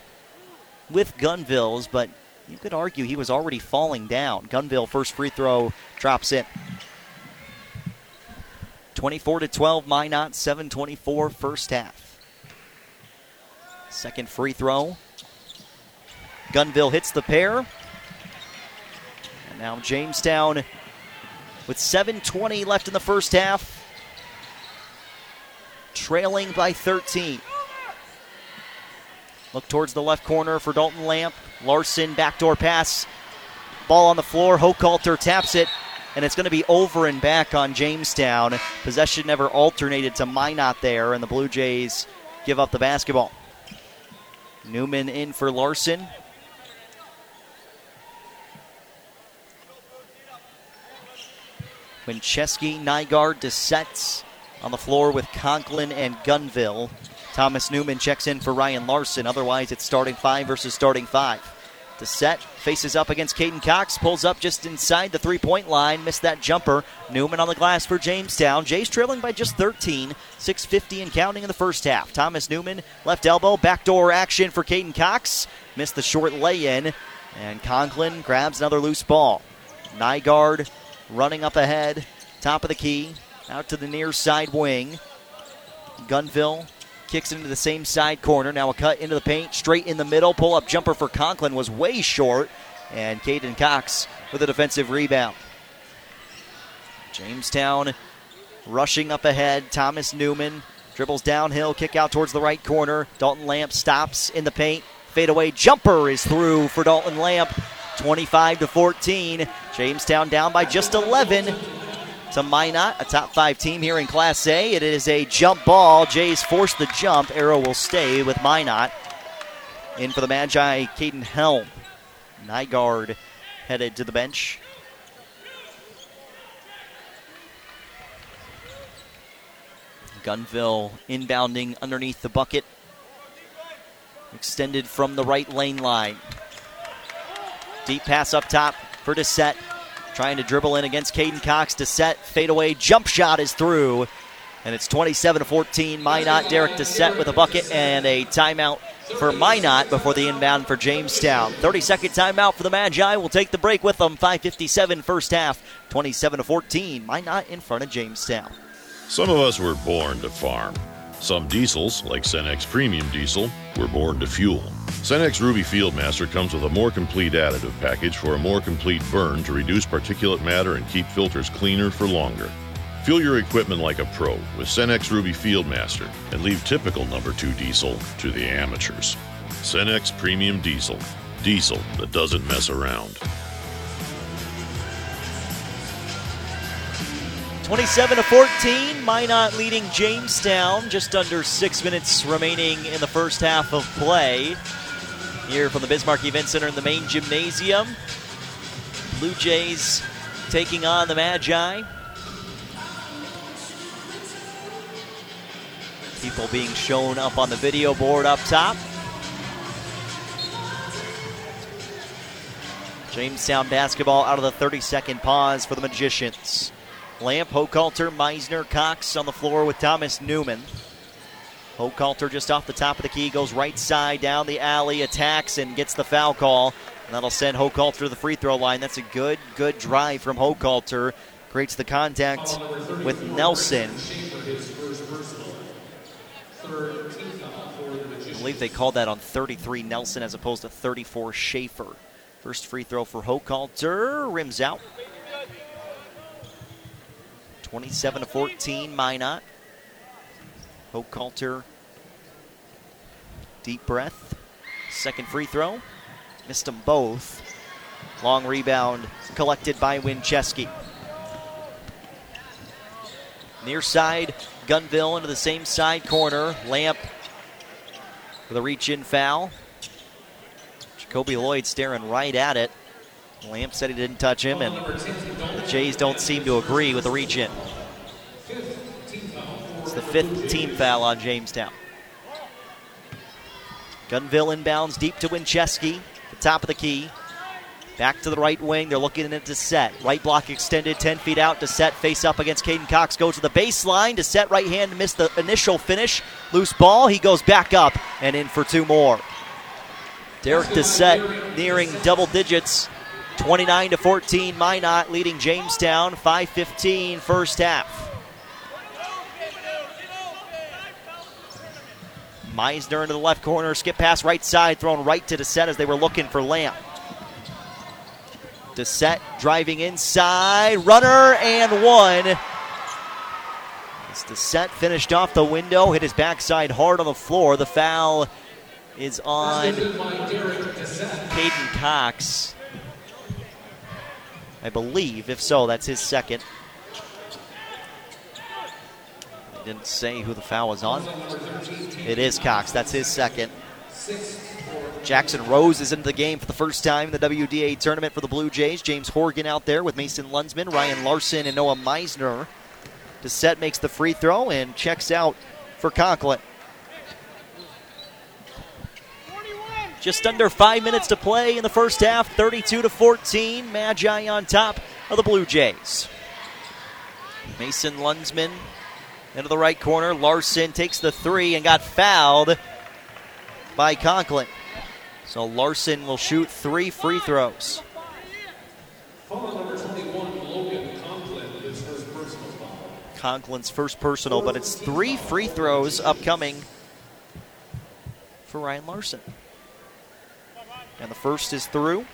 with Gunville's, but you could argue he was already falling down. Gunville first free throw drops in. 24 to 12, Minot, 724 first half. Second free throw. Gunville hits the pair. And now Jamestown with 7.20 left in the first half, trailing by 13. Look towards the left corner for Dalton Lamp. Larson, backdoor pass. Ball on the floor. Hochhalter taps it, and it's going to be over and back on Jamestown. Possession never alternated to Minot there, and the Blue Jays give up the basketball. Newman in for Larson. Winchesky, Nygaard, Desets on the floor with Conklin and Gunville. Thomas Newman checks in for Ryan Larson. Otherwise, it's starting five versus starting five. Deset faces up against Caden Cox, pulls up just inside the three point line, missed that jumper. Newman on the glass for Jamestown. Jays trailing by just 13, 6.50 and counting in the first half. Thomas Newman, left elbow, backdoor action for Caden Cox, missed the short lay in, and Conklin grabs another loose ball. Nygaard running up ahead, top of the key, out to the near side wing. Gunville kicks into the same side corner. Now a cut into the paint, straight in the middle. Pull up jumper for Conklin was way short. And Caden Cox with a defensive rebound. Jamestown rushing up ahead. Thomas Newman dribbles downhill, kick out towards the right corner. Dalton Lamp stops in the paint. Fadeaway jumper is through for Dalton Lamp. 25 to 14. Jamestown down by just 11 to Minot, a top five team here in Class A. It is a jump ball. Jays force the jump. Arrow will stay with Minot. In for the Magi, Caden Helm. Nygaard headed to the bench. Gunville inbounding underneath the bucket. Extended from the right lane line. Deep pass up top for Deset. Trying to dribble in against Caden Cox. Deset fadeaway jump shot is through. And it's 27 14. Minot, Derek Dissett with a bucket and a timeout for Minot before the inbound for Jamestown. 30 second timeout for the Magi. We'll take the break with them. 557 first half. 27 14. Minot in front of Jamestown. Some of us were born to farm. Some diesels, like Cenex Premium Diesel, were born to fuel. Cenex Ruby Fieldmaster comes with a more complete additive package for a more complete burn to reduce particulate matter and keep filters cleaner for longer. Fuel your equipment like a pro with Cenex Ruby Fieldmaster and leave typical number 2 diesel to the amateurs. Cenex Premium Diesel. Diesel that doesn't mess around. 27 to 14, Minot leading Jamestown. Just under six minutes remaining in the first half of play. Here from the Bismarck Event Center in the main gymnasium. Blue Jays taking on the Magi. People being shown up on the video board up top. Jamestown basketball out of the 30 second pause for the Magicians. Lamp, Hochhalter, Meisner, Cox on the floor with Thomas Newman. Hochhalter just off the top of the key goes right side down the alley, attacks and gets the foul call. And that'll send Hochhalter to the free throw line. That's a good, good drive from Hochhalter. Creates the contact with Nelson. I believe they called that on 33 Nelson as opposed to 34 Schaefer. First free throw for Hochhalter. Rims out. 27 to 14, Minot. Hochhalter. Deep breath. Second free throw. Missed them both. Long rebound collected by Winchesky. Near side, Gunville into the same side corner. Lamp with a reach in foul. Jacoby Lloyd staring right at it. Lamp said he didn't touch him, and the Jays don't seem to agree with the reach in. It's the fifth team foul on Jamestown. Gunville inbounds deep to Winchesky, the top of the key. Back to the right wing. They're looking at set. Right block extended 10 feet out. Dissett face up against Caden Cox. Goes to the baseline. Dissett right hand missed the initial finish. Loose ball. He goes back up and in for two more. Derek Desset nearing double digits. 29 to 14. Minot leading Jamestown. 5:15 first half. Meisner into the left corner. Skip pass right side. Thrown right to Desset as they were looking for Lamp. Desset driving inside, runner and one. As Desset finished off the window, hit his backside hard on the floor. The foul is on Caden Cox. I believe, if so, that's his second. They didn't say who the foul was on. It is Cox, that's his second. Jackson Rose is into the game for the first time in the WDA tournament for the Blue Jays. James Horgan out there with Mason Lunsman, Ryan Larson, and Noah Meisner. Desset makes the free throw and checks out for Conklin. Just under five minutes to play in the first half, 32 to 14. Magi on top of the Blue Jays. Mason Lunsman into the right corner. Larson takes the three and got fouled by Conklin. So Larson will shoot three free throws. Conklin's first personal, but it's three free throws upcoming for Ryan Larson. And the first is through.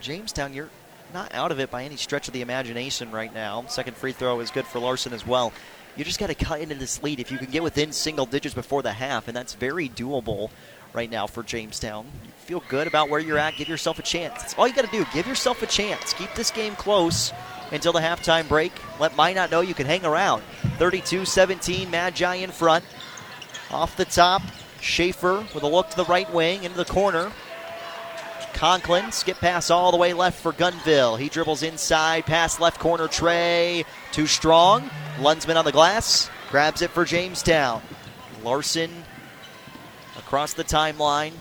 Jamestown, you're not out of it by any stretch of the imagination right now. Second free throw is good for Larson as well. You just got to cut into this lead if you can get within single digits before the half, and that's very doable right now for Jamestown. You feel good about where you're at. Give yourself a chance. That's all you got to do. Give yourself a chance. Keep this game close until the halftime break. Let Minot know you can hang around. 32 17, Magi in front. Off the top, Schaefer with a look to the right wing into the corner. Conklin, skip pass all the way left for Gunville. He dribbles inside, pass left corner, Trey. Too strong. Lunsman on the glass, grabs it for Jamestown. Larson across the timeline.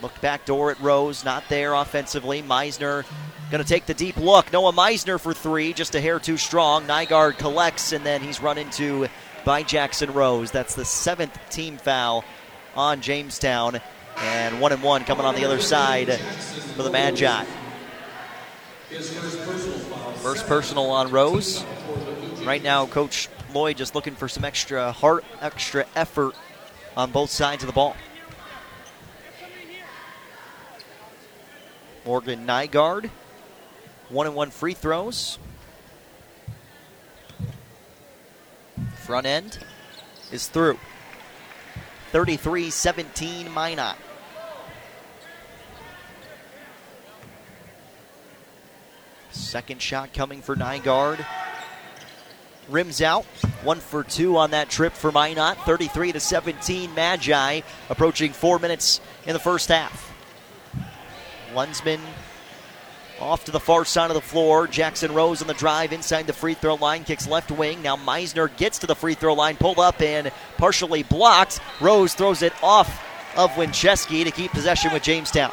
Looked back door at Rose, not there offensively. Meisner going to take the deep look. Noah Meisner for three, just a hair too strong. Nygaard collects, and then he's run into by Jackson Rose. That's the seventh team foul on Jamestown. And one and one coming on the other side for the Magi. First personal on Rose. Right now, Coach Lloyd just looking for some extra heart, extra effort on both sides of the ball. Morgan Nygaard, one and one free throws. Front end is through. 33 17 Minot. Second shot coming for Nygaard. Rims out. One for two on that trip for Minot. 33 to 17. Magi approaching four minutes in the first half. Lunsman off to the far side of the floor. Jackson Rose on the drive inside the free throw line. Kicks left wing. Now Meisner gets to the free throw line. Pulled up and partially blocked. Rose throws it off of Winchesky to keep possession with Jamestown.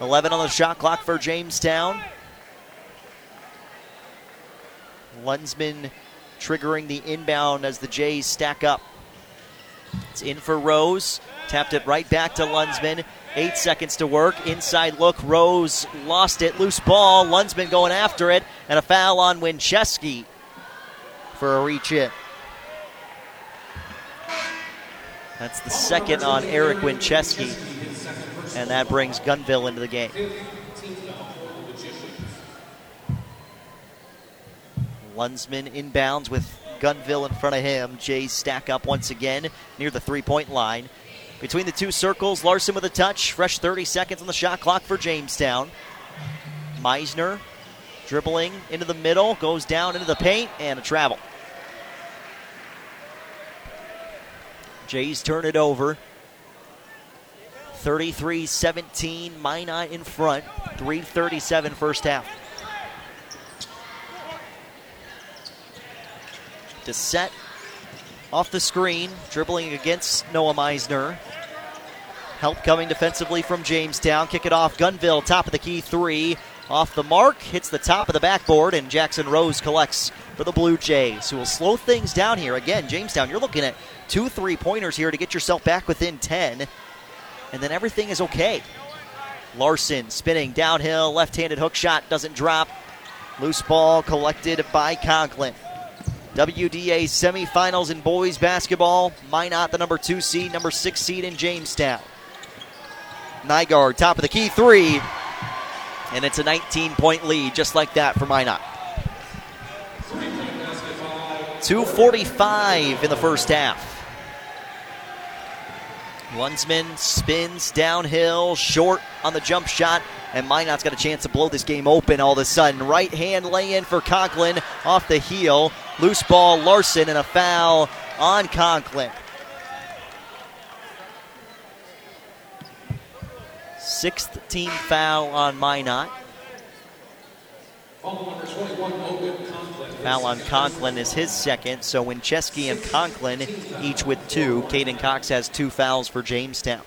11 on the shot clock for Jamestown. Lunsman triggering the inbound as the Jays stack up. It's in for Rose. Tapped it right back to Lunsman. Eight seconds to work. Inside look. Rose lost it. Loose ball. Lunsman going after it. And a foul on Winchesky for a reach in. That's the second on Eric Winchesky. And that brings Gunville into the game. Lunsman inbounds with Gunville in front of him. Jays stack up once again near the three point line. Between the two circles, Larson with a touch. Fresh 30 seconds on the shot clock for Jamestown. Meisner dribbling into the middle, goes down into the paint, and a travel. Jays turn it over. 33 17, Minot in front. 337 first half. Dissett off the screen, dribbling against Noah Meisner. Help coming defensively from Jamestown. Kick it off. Gunville, top of the key three. Off the mark, hits the top of the backboard, and Jackson Rose collects for the Blue Jays, who will slow things down here. Again, Jamestown, you're looking at two three pointers here to get yourself back within 10, and then everything is okay. Larson spinning downhill, left handed hook shot doesn't drop. Loose ball collected by Conklin. WDA semifinals in boys basketball. Minot, the number two seed, number six seed in Jamestown. Nygaard, top of the key three. And it's a 19 point lead, just like that for Minot. 2.45 in the first half. Lunsman spins downhill, short on the jump shot, and Minot's got a chance to blow this game open all of a sudden. Right hand lay in for Conklin off the heel. Loose ball, Larson, and a foul on Conklin. Sixth team foul on Minot. Foul on Conklin is his second, so Winchesky and Conklin each with two. Caden Cox has two fouls for Jamestown.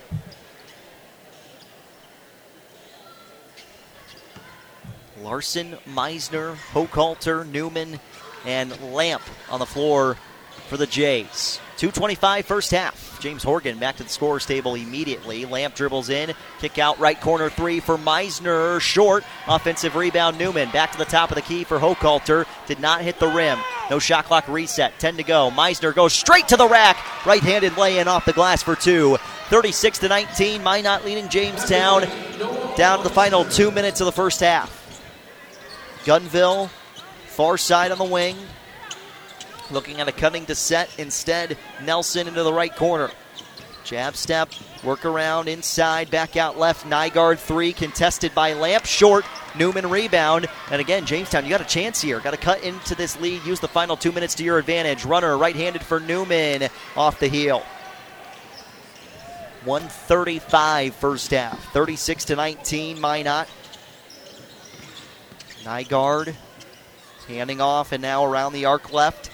Larson, Meisner, Hochhalter, Newman, and Lamp on the floor for the Jays. 225 first half. James Horgan back to the scorer's table immediately. Lamp dribbles in. Kick out right corner three for Meisner. Short. Offensive rebound Newman. Back to the top of the key for Hochhalter. Did not hit the rim. No shot clock reset. 10 to go. Meisner goes straight to the rack. Right handed lay in off the glass for two. 36 to 19. Minot leading Jamestown down to the final two minutes of the first half. Gunville, far side on the wing. Looking at a cutting to set. Instead, Nelson into the right corner. Jab step, work around inside, back out left. Nygaard three, contested by Lamp. Short, Newman rebound. And again, Jamestown, you got a chance here. Got to cut into this lead. Use the final two minutes to your advantage. Runner right handed for Newman off the heel. 135 first half. 36 to 19, Minot. Nygaard handing off and now around the arc left.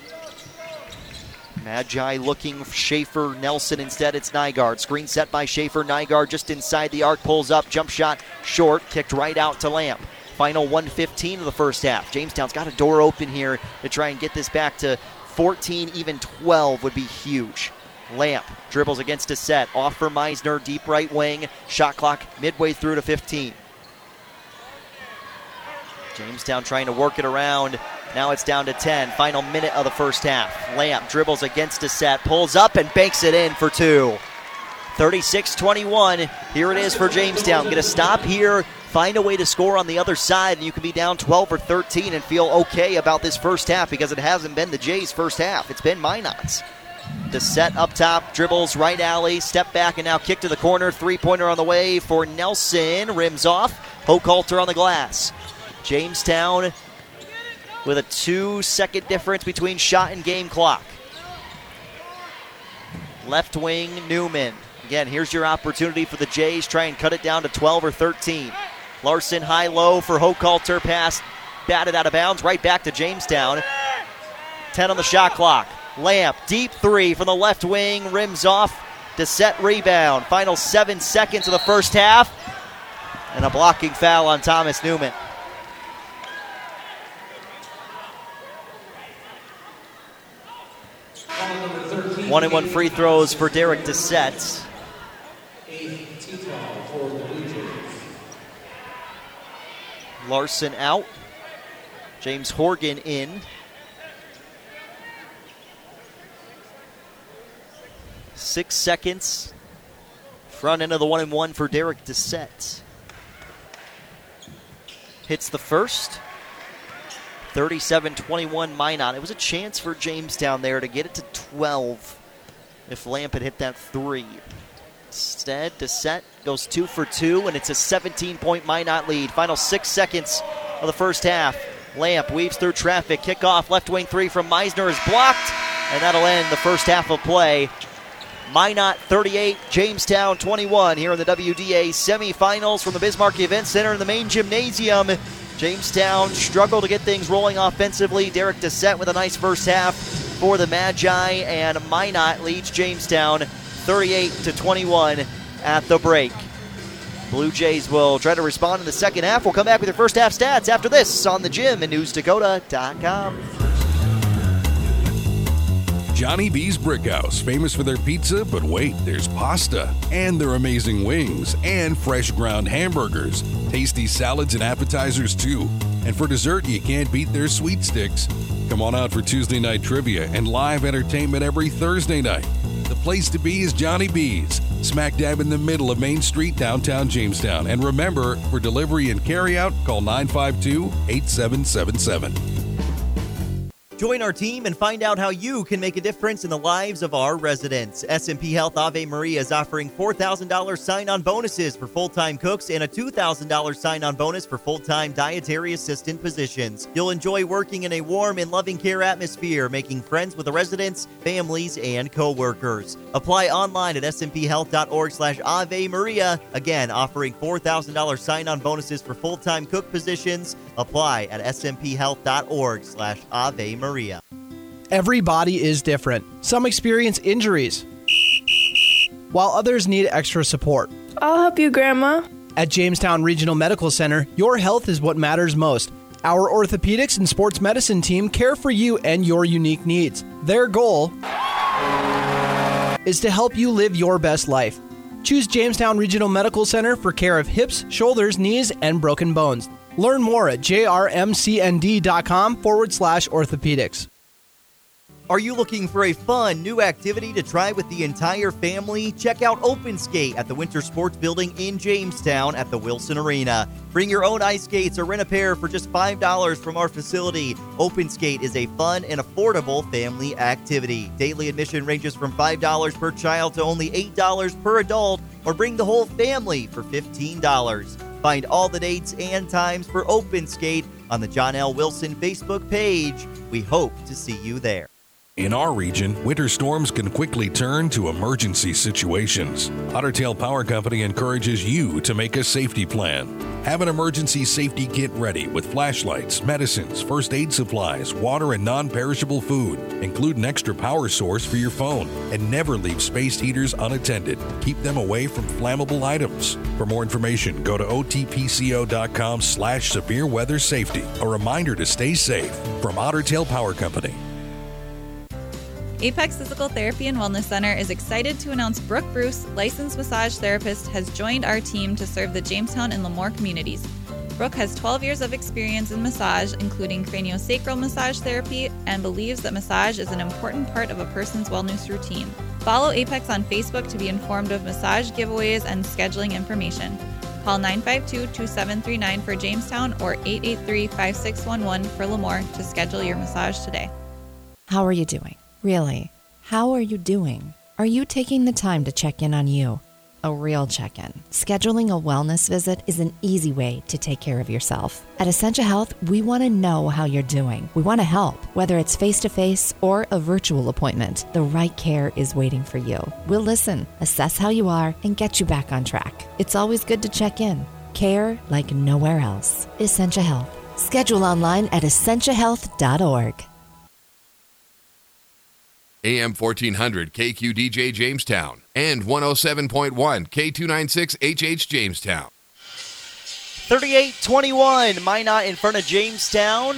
Magi looking Schaefer Nelson instead. It's Nygaard. Screen set by Schaefer. Nygaard just inside the arc, pulls up, jump shot short, kicked right out to Lamp. Final 115 of the first half. Jamestown's got a door open here to try and get this back to 14, even 12 would be huge. Lamp dribbles against a set. Off for Meisner, deep right wing. Shot clock midway through to 15. Jamestown trying to work it around. Now it's down to 10. Final minute of the first half. Lamp dribbles against a set, pulls up and banks it in for two. 36 21. Here it is for Jamestown. Get a stop here, find a way to score on the other side, and you can be down 12 or 13 and feel okay about this first half because it hasn't been the Jays' first half. It's been Minot's. The set up top, dribbles right alley, step back, and now kick to the corner. Three pointer on the way for Nelson. Rims off. Hochhalter on the glass. Jamestown with a two second difference between shot and game clock. Left wing, Newman. Again, here's your opportunity for the Jays. Try and cut it down to 12 or 13. Larson high low for Hochhalter. Pass batted out of bounds. Right back to Jamestown. 10 on the shot clock. Lamp, deep three from the left wing, rims off. Dissett rebound. Final seven seconds of the first half. And a blocking foul on Thomas Newman. One and one free throws for Derek Dissett. Larson out. James Horgan in. Six seconds. Front end of the one and one for Derek Dissett. Hits the first. 37 21 Minot. It was a chance for Jamestown there to get it to 12 if Lamp had hit that three. Instead, Dissett goes two for two, and it's a 17 point Minot lead. Final six seconds of the first half. Lamp weaves through traffic. Kickoff, left wing three from Meisner is blocked, and that'll end the first half of play. Minot 38, Jamestown 21 here in the WDA semifinals from the Bismarck Event Center in the main gymnasium. Jamestown struggled to get things rolling offensively. Derek Dissett with a nice first half for the Magi, and Minot leads Jamestown 38 to 21 at the break. Blue Jays will try to respond in the second half. We'll come back with your first half stats after this on the gym and newsdakota.com. Johnny B's Brickhouse, famous for their pizza, but wait, there's pasta, and their amazing wings, and fresh ground hamburgers, tasty salads and appetizers too. And for dessert, you can't beat their sweet sticks. Come on out for Tuesday night trivia and live entertainment every Thursday night. The place to be is Johnny B's, smack dab in the middle of Main Street, downtown Jamestown. And remember, for delivery and carryout, call 952 8777. Join our team and find out how you can make a difference in the lives of our residents. SMP Health Ave Maria is offering $4,000 sign-on bonuses for full-time cooks and a $2,000 sign-on bonus for full-time dietary assistant positions. You'll enjoy working in a warm and loving care atmosphere, making friends with the residents, families, and co-workers. Apply online at smphealth.org slash Ave Maria. Again, offering $4,000 sign-on bonuses for full-time cook positions. Apply at smphealth.org slash Ave Maria. Maria. Every body is different. Some experience injuries, while others need extra support. I'll help you, Grandma. At Jamestown Regional Medical Center, your health is what matters most. Our orthopedics and sports medicine team care for you and your unique needs. Their goal is to help you live your best life. Choose Jamestown Regional Medical Center for care of hips, shoulders, knees, and broken bones. Learn more at jrmcnd.com forward slash orthopedics. Are you looking for a fun new activity to try with the entire family? Check out Open Skate at the Winter Sports Building in Jamestown at the Wilson Arena. Bring your own ice skates or rent a pair for just $5 from our facility. Open Skate is a fun and affordable family activity. Daily admission ranges from $5 per child to only $8 per adult, or bring the whole family for $15. Find all the dates and times for Open Skate on the John L. Wilson Facebook page. We hope to see you there. In our region, winter storms can quickly turn to emergency situations. Otter Tail Power Company encourages you to make a safety plan. Have an emergency safety kit ready with flashlights, medicines, first aid supplies, water, and non perishable food. Include an extra power source for your phone and never leave space heaters unattended. Keep them away from flammable items. For more information, go to otpco.com slash severe weather safety. A reminder to stay safe from Otter Tail Power Company. Apex Physical Therapy and Wellness Center is excited to announce Brooke Bruce, licensed massage therapist, has joined our team to serve the Jamestown and LaMoure communities. Brooke has 12 years of experience in massage, including craniosacral massage therapy, and believes that massage is an important part of a person's wellness routine. Follow Apex on Facebook to be informed of massage giveaways and scheduling information. Call 952 2739 for Jamestown or 883 5611 for LaMoure to schedule your massage today. How are you doing? Really, how are you doing? Are you taking the time to check in on you? A real check in. Scheduling a wellness visit is an easy way to take care of yourself. At Essentia Health, we want to know how you're doing. We want to help, whether it's face to face or a virtual appointment. The right care is waiting for you. We'll listen, assess how you are, and get you back on track. It's always good to check in. Care like nowhere else. Essentia Health. Schedule online at essentiahealth.org. AM 1400 KQDJ Jamestown and 107.1 K296 HH Jamestown. 38-21, Minot in front of Jamestown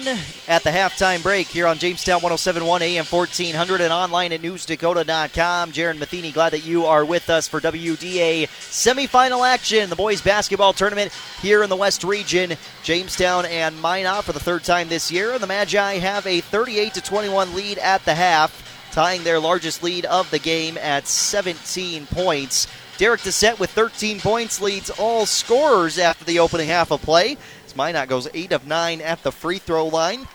at the halftime break here on Jamestown 1071 AM 1400 and online at newsdakota.com. Jaron Matheny, glad that you are with us for WDA semifinal action, the boys basketball tournament here in the West Region. Jamestown and Minot for the third time this year, and the Magi have a 38-21 lead at the half, tying their largest lead of the game at 17 points. Derek Dissett with 13 points leads all scorers after the opening half of play. As Minot goes 8 of 9 at the free throw line,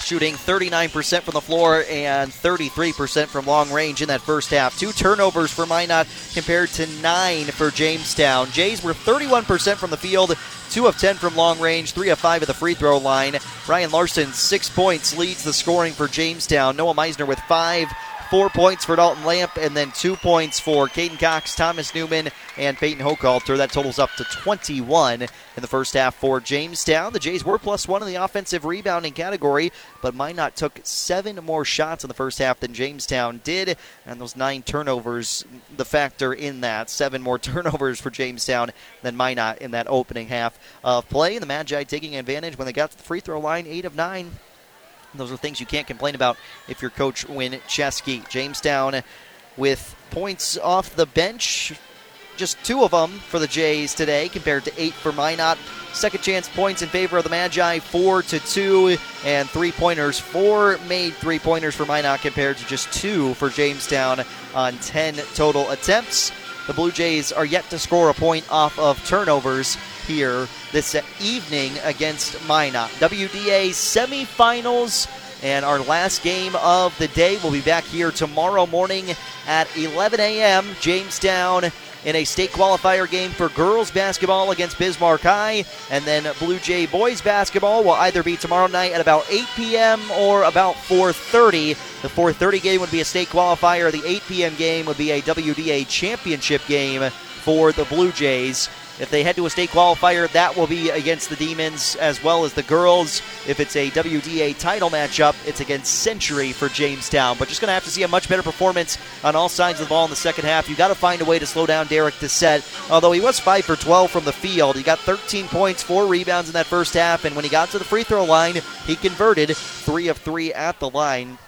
shooting 39% from the floor and 33% from long range in that first half. Two turnovers for Minot compared to 9 for Jamestown. Jays were 31% from the field, 2 of 10 from long range, 3 of 5 at the free throw line. Ryan Larson, 6 points, leads the scoring for Jamestown. Noah Meisner with 5 four points for Dalton Lamp, and then two points for Caden Cox, Thomas Newman, and Peyton Hochhalter. That totals up to 21 in the first half for Jamestown. The Jays were plus one in the offensive rebounding category, but Minot took seven more shots in the first half than Jamestown did, and those nine turnovers, the factor in that. Seven more turnovers for Jamestown than Minot in that opening half of play. And the Magi taking advantage when they got to the free throw line, eight of nine. Those are things you can't complain about if you're Coach Win Chesky. Jamestown with points off the bench, just two of them for the Jays today, compared to eight for Minot. Second chance points in favor of the Magi, four to two, and three pointers. Four made three pointers for Minot compared to just two for Jamestown on 10 total attempts. The Blue Jays are yet to score a point off of turnovers here this evening against Minot. WDA semifinals and our last game of the day We'll be back here tomorrow morning at 11 a.m. Jamestown in a state qualifier game for girls basketball against Bismarck High. And then Blue Jay boys basketball will either be tomorrow night at about 8 p.m. or about 4.30. The 4.30 game would be a state qualifier. The 8 p.m. game would be a WDA championship game for the Blue Jays. If they head to a state qualifier, that will be against the Demons as well as the girls. If it's a WDA title matchup, it's against Century for Jamestown. But just going to have to see a much better performance on all sides of the ball in the second half. you got to find a way to slow down Derek Dissett. Although he was 5 for 12 from the field, he got 13 points, 4 rebounds in that first half. And when he got to the free throw line, he converted 3 of 3 at the line.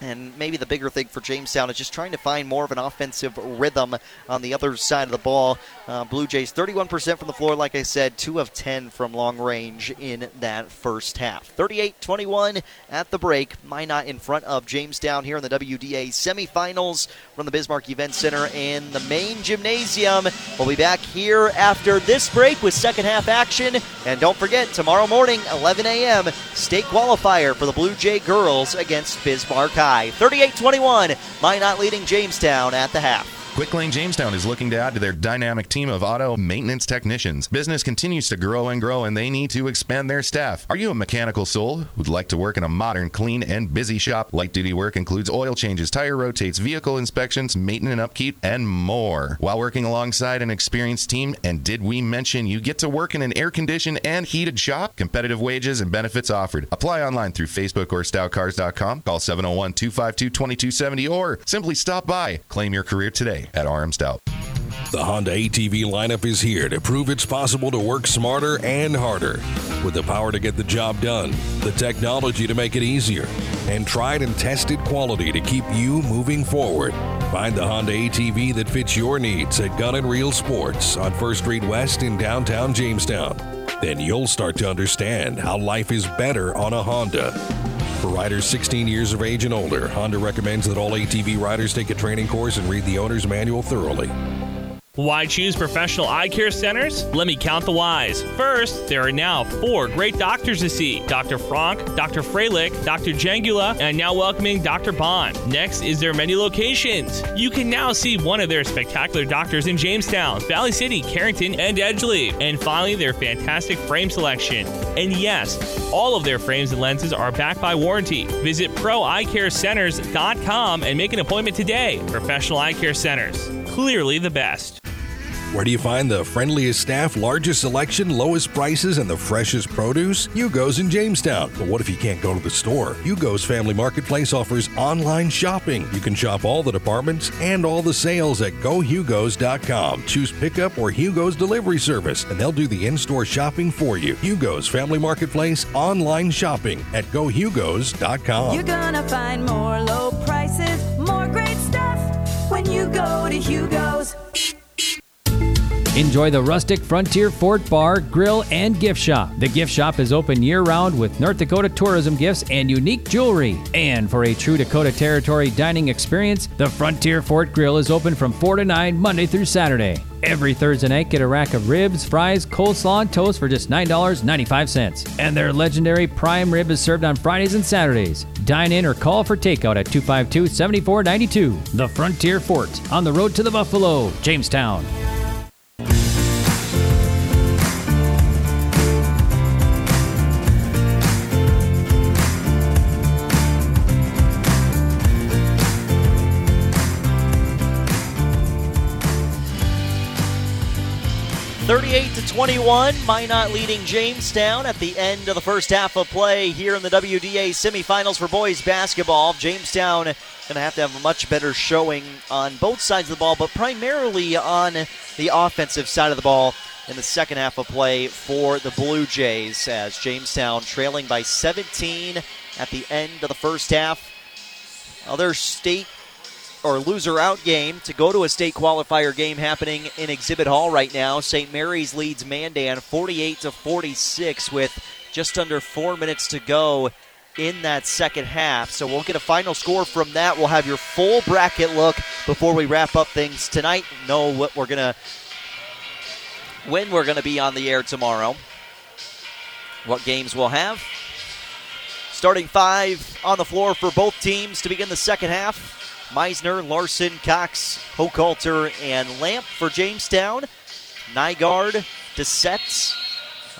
And maybe the bigger thing for Jamestown is just trying to find more of an offensive rhythm on the other side of the ball. Uh, Blue Jays 31% from the floor, like I said, 2 of 10 from long range in that first half. 38 21 at the break. Minot in front of Jamestown here in the WDA semifinals from the Bismarck Event Center in the main gymnasium. We'll be back here after this break with second half action. And don't forget, tomorrow morning, 11 a.m., state qualifier for the Blue Jay girls against Bismarck High. 38 21. Minot leading Jamestown at the half. Quick Lane Jamestown is looking to add to their dynamic team of auto maintenance technicians. Business continues to grow and grow, and they need to expand their staff. Are you a mechanical soul who'd like to work in a modern, clean, and busy shop? Light duty work includes oil changes, tire rotates, vehicle inspections, maintenance and upkeep, and more. While working alongside an experienced team, and did we mention you get to work in an air conditioned and heated shop? Competitive wages and benefits offered. Apply online through Facebook or stoutcars.com. Call 701 252 2270 or simply stop by. Claim your career today at RM Stout. The Honda ATV lineup is here to prove it's possible to work smarter and harder. With the power to get the job done, the technology to make it easier, and tried and tested quality to keep you moving forward. Find the Honda ATV that fits your needs at Gun and Reel Sports on First Street West in downtown Jamestown. Then you'll start to understand how life is better on a Honda. For riders 16 years of age and older, Honda recommends that all ATV riders take a training course and read the owner's manual thoroughly. Why choose professional eye care centers? Let me count the whys. First, there are now four great doctors to see Dr. Frank, Dr. Freilich, Dr. Jangula, and now welcoming Dr. Bond. Next is their many locations. You can now see one of their spectacular doctors in Jamestown, Valley City, Carrington, and Edgeley. And finally, their fantastic frame selection. And yes, all of their frames and lenses are backed by warranty. Visit proeyecarecenters.com and make an appointment today. Professional Eye Care Centers, clearly the best. Where do you find the friendliest staff, largest selection, lowest prices, and the freshest produce? Hugo's in Jamestown. But what if you can't go to the store? Hugo's Family Marketplace offers online shopping. You can shop all the departments and all the sales at gohugos.com. Choose pickup or Hugo's delivery service, and they'll do the in store shopping for you. Hugo's Family Marketplace online shopping at gohugos.com. You're gonna find more low prices, more great stuff when you go to Hugo's. Enjoy the rustic Frontier Fort Bar, Grill, and Gift Shop. The gift shop is open year round with North Dakota tourism gifts and unique jewelry. And for a true Dakota Territory dining experience, the Frontier Fort Grill is open from 4 to 9 Monday through Saturday. Every Thursday night, get a rack of ribs, fries, coleslaw, and toast for just $9.95. And their legendary prime rib is served on Fridays and Saturdays. Dine in or call for takeout at 252 7492. The Frontier Fort, on the road to the Buffalo, Jamestown. Thirty-eight to twenty-one, Minot leading Jamestown at the end of the first half of play here in the WDA semifinals for boys basketball. Jamestown going to have to have a much better showing on both sides of the ball, but primarily on the offensive side of the ball in the second half of play for the Blue Jays as Jamestown trailing by 17 at the end of the first half. Other state or loser out game to go to a state qualifier game happening in Exhibit Hall right now. St. Mary's leads Mandan 48 to 46 with just under four minutes to go in that second half. So we'll get a final score from that. We'll have your full bracket look before we wrap up things tonight. Know what we're gonna when we're gonna be on the air tomorrow. What games we'll have. Starting five on the floor for both teams to begin the second half. Meisner, Larson, Cox, Hochhalter, and Lamp for Jamestown. Nygaard, Dissett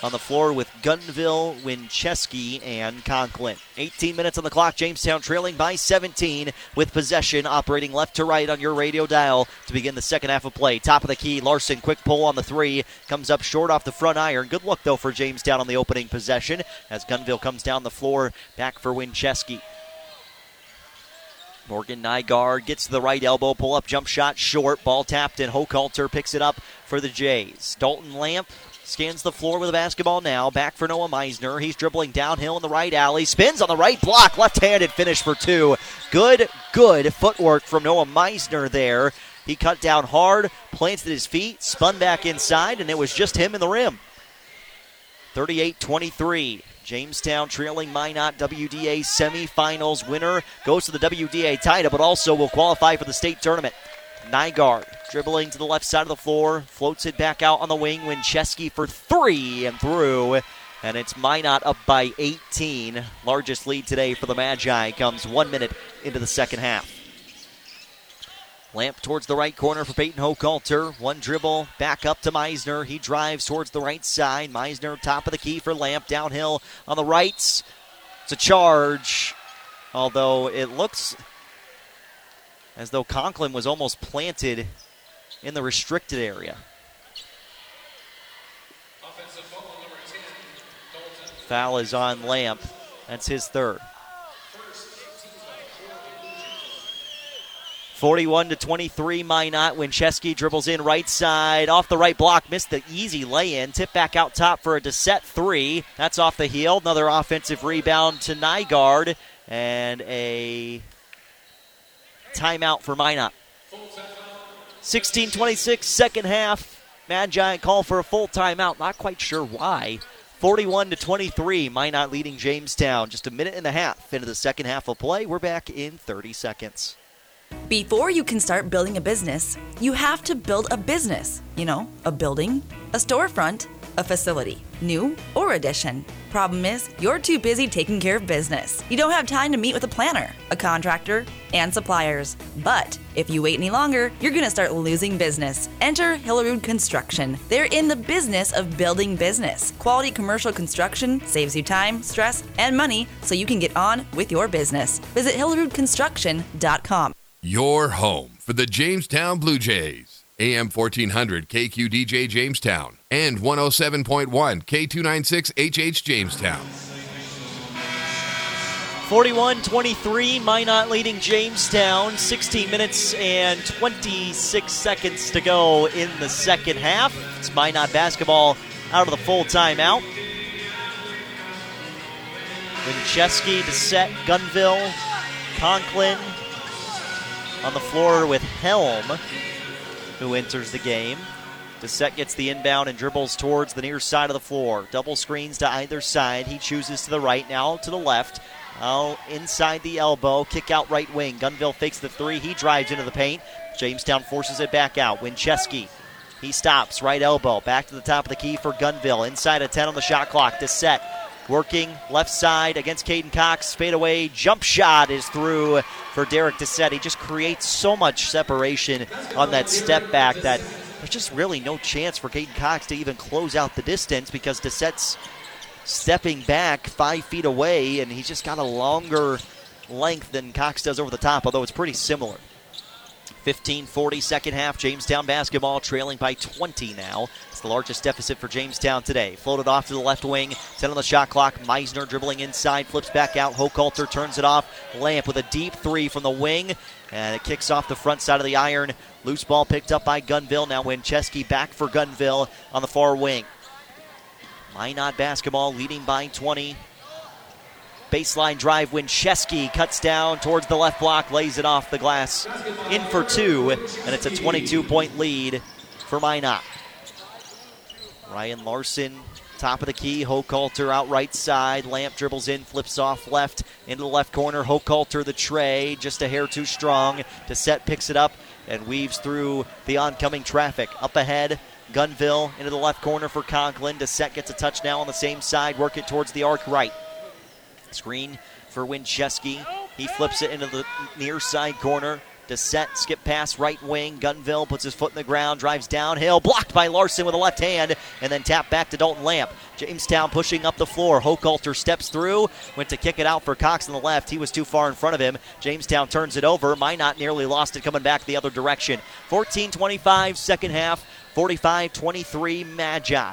on the floor with Gunville, Winchesky, and Conklin. 18 minutes on the clock. Jamestown trailing by 17 with possession operating left to right on your radio dial to begin the second half of play. Top of the key, Larson, quick pull on the three. Comes up short off the front iron. Good look, though, for Jamestown on the opening possession as Gunville comes down the floor back for Winchesky. Morgan Nygaard gets the right elbow, pull up jump shot short, ball tapped in. Hochhalter picks it up for the Jays. Dalton Lamp scans the floor with a basketball now. Back for Noah Meisner. He's dribbling downhill in the right alley, spins on the right block, left handed finish for two. Good, good footwork from Noah Meisner there. He cut down hard, planted his feet, spun back inside, and it was just him in the rim. 38 23. Jamestown trailing Minot WDA semifinals winner goes to the WDA title, but also will qualify for the state tournament. Nygaard dribbling to the left side of the floor, floats it back out on the wing. Winchesky for three and through. And it's Minot up by 18. Largest lead today for the Magi comes one minute into the second half. Lamp towards the right corner for Peyton Hochhalter. One dribble back up to Meisner. He drives towards the right side. Meisner top of the key for Lamp. Downhill on the right. It's a charge, although it looks as though Conklin was almost planted in the restricted area. Foul is on Lamp. That's his third. 41 to 23, Minot. Winchesky dribbles in right side, off the right block, missed the easy lay-in. Tip back out top for a Dissett three. That's off the heel. Another offensive rebound to Nygaard, and a timeout for Minot. 16-26, second half. Magi call for a full timeout. Not quite sure why. 41 to 23, Minot leading Jamestown. Just a minute and a half into the second half of play. We're back in 30 seconds. Before you can start building a business, you have to build a business. You know, a building, a storefront, a facility, new or addition. Problem is, you're too busy taking care of business. You don't have time to meet with a planner, a contractor, and suppliers. But if you wait any longer, you're going to start losing business. Enter Hillerud Construction. They're in the business of building business. Quality commercial construction saves you time, stress, and money so you can get on with your business. Visit hillerudconstruction.com. Your home for the Jamestown Blue Jays. AM 1400 KQDJ Jamestown and 107.1 K296 HH Jamestown. 41 23, Minot leading Jamestown. 16 minutes and 26 seconds to go in the second half. It's Minot basketball out of the full timeout. Winchesky to set Gunville, Conklin on the floor with Helm, who enters the game. Dissett gets the inbound and dribbles towards the near side of the floor. Double screens to either side. He chooses to the right, now to the left. Now inside the elbow, kick out right wing. Gunville fakes the three. He drives into the paint. Jamestown forces it back out. Winchesky. He stops, right elbow. Back to the top of the key for Gunville. Inside a 10 on the shot clock. Dissett working left side against Caden Cox. Fade away. Jump shot is through for Derek Dissett. He just creates so much separation on that step back that there's just really no chance for Caden Cox to even close out the distance because Dissett's stepping back five feet away, and he's just got a longer length than Cox does over the top, although it's pretty similar. 15 40 second half. Jamestown basketball trailing by 20 now. It's the largest deficit for Jamestown today. Floated off to the left wing. 10 on the shot clock. Meisner dribbling inside. Flips back out. Hochhalter turns it off. Lamp with a deep three from the wing. And it kicks off the front side of the iron. Loose ball picked up by Gunville. Now Winchesky back for Gunville on the far wing. Minot basketball leading by 20. Baseline drive, Winchesky cuts down towards the left block, lays it off the glass. In for two, and it's a 22 point lead for Minot. Ryan Larson, top of the key. Hochhalter out right side. Lamp dribbles in, flips off left into the left corner. Hochhalter the tray, just a hair too strong. To set, picks it up and weaves through the oncoming traffic. Up ahead, Gunville into the left corner for Conklin. Dissett gets a touch now on the same side. Work it towards the arc right. Screen for Winchesky. He flips it into the near side corner. To set, skip pass right wing. Gunville puts his foot in the ground, drives downhill, blocked by Larson with a left hand, and then tap back to Dalton Lamp. Jamestown pushing up the floor. Hochhalter steps through, went to kick it out for Cox on the left. He was too far in front of him. Jamestown turns it over. Minot nearly lost it coming back the other direction. 14 25, second half. 45 23, Magi.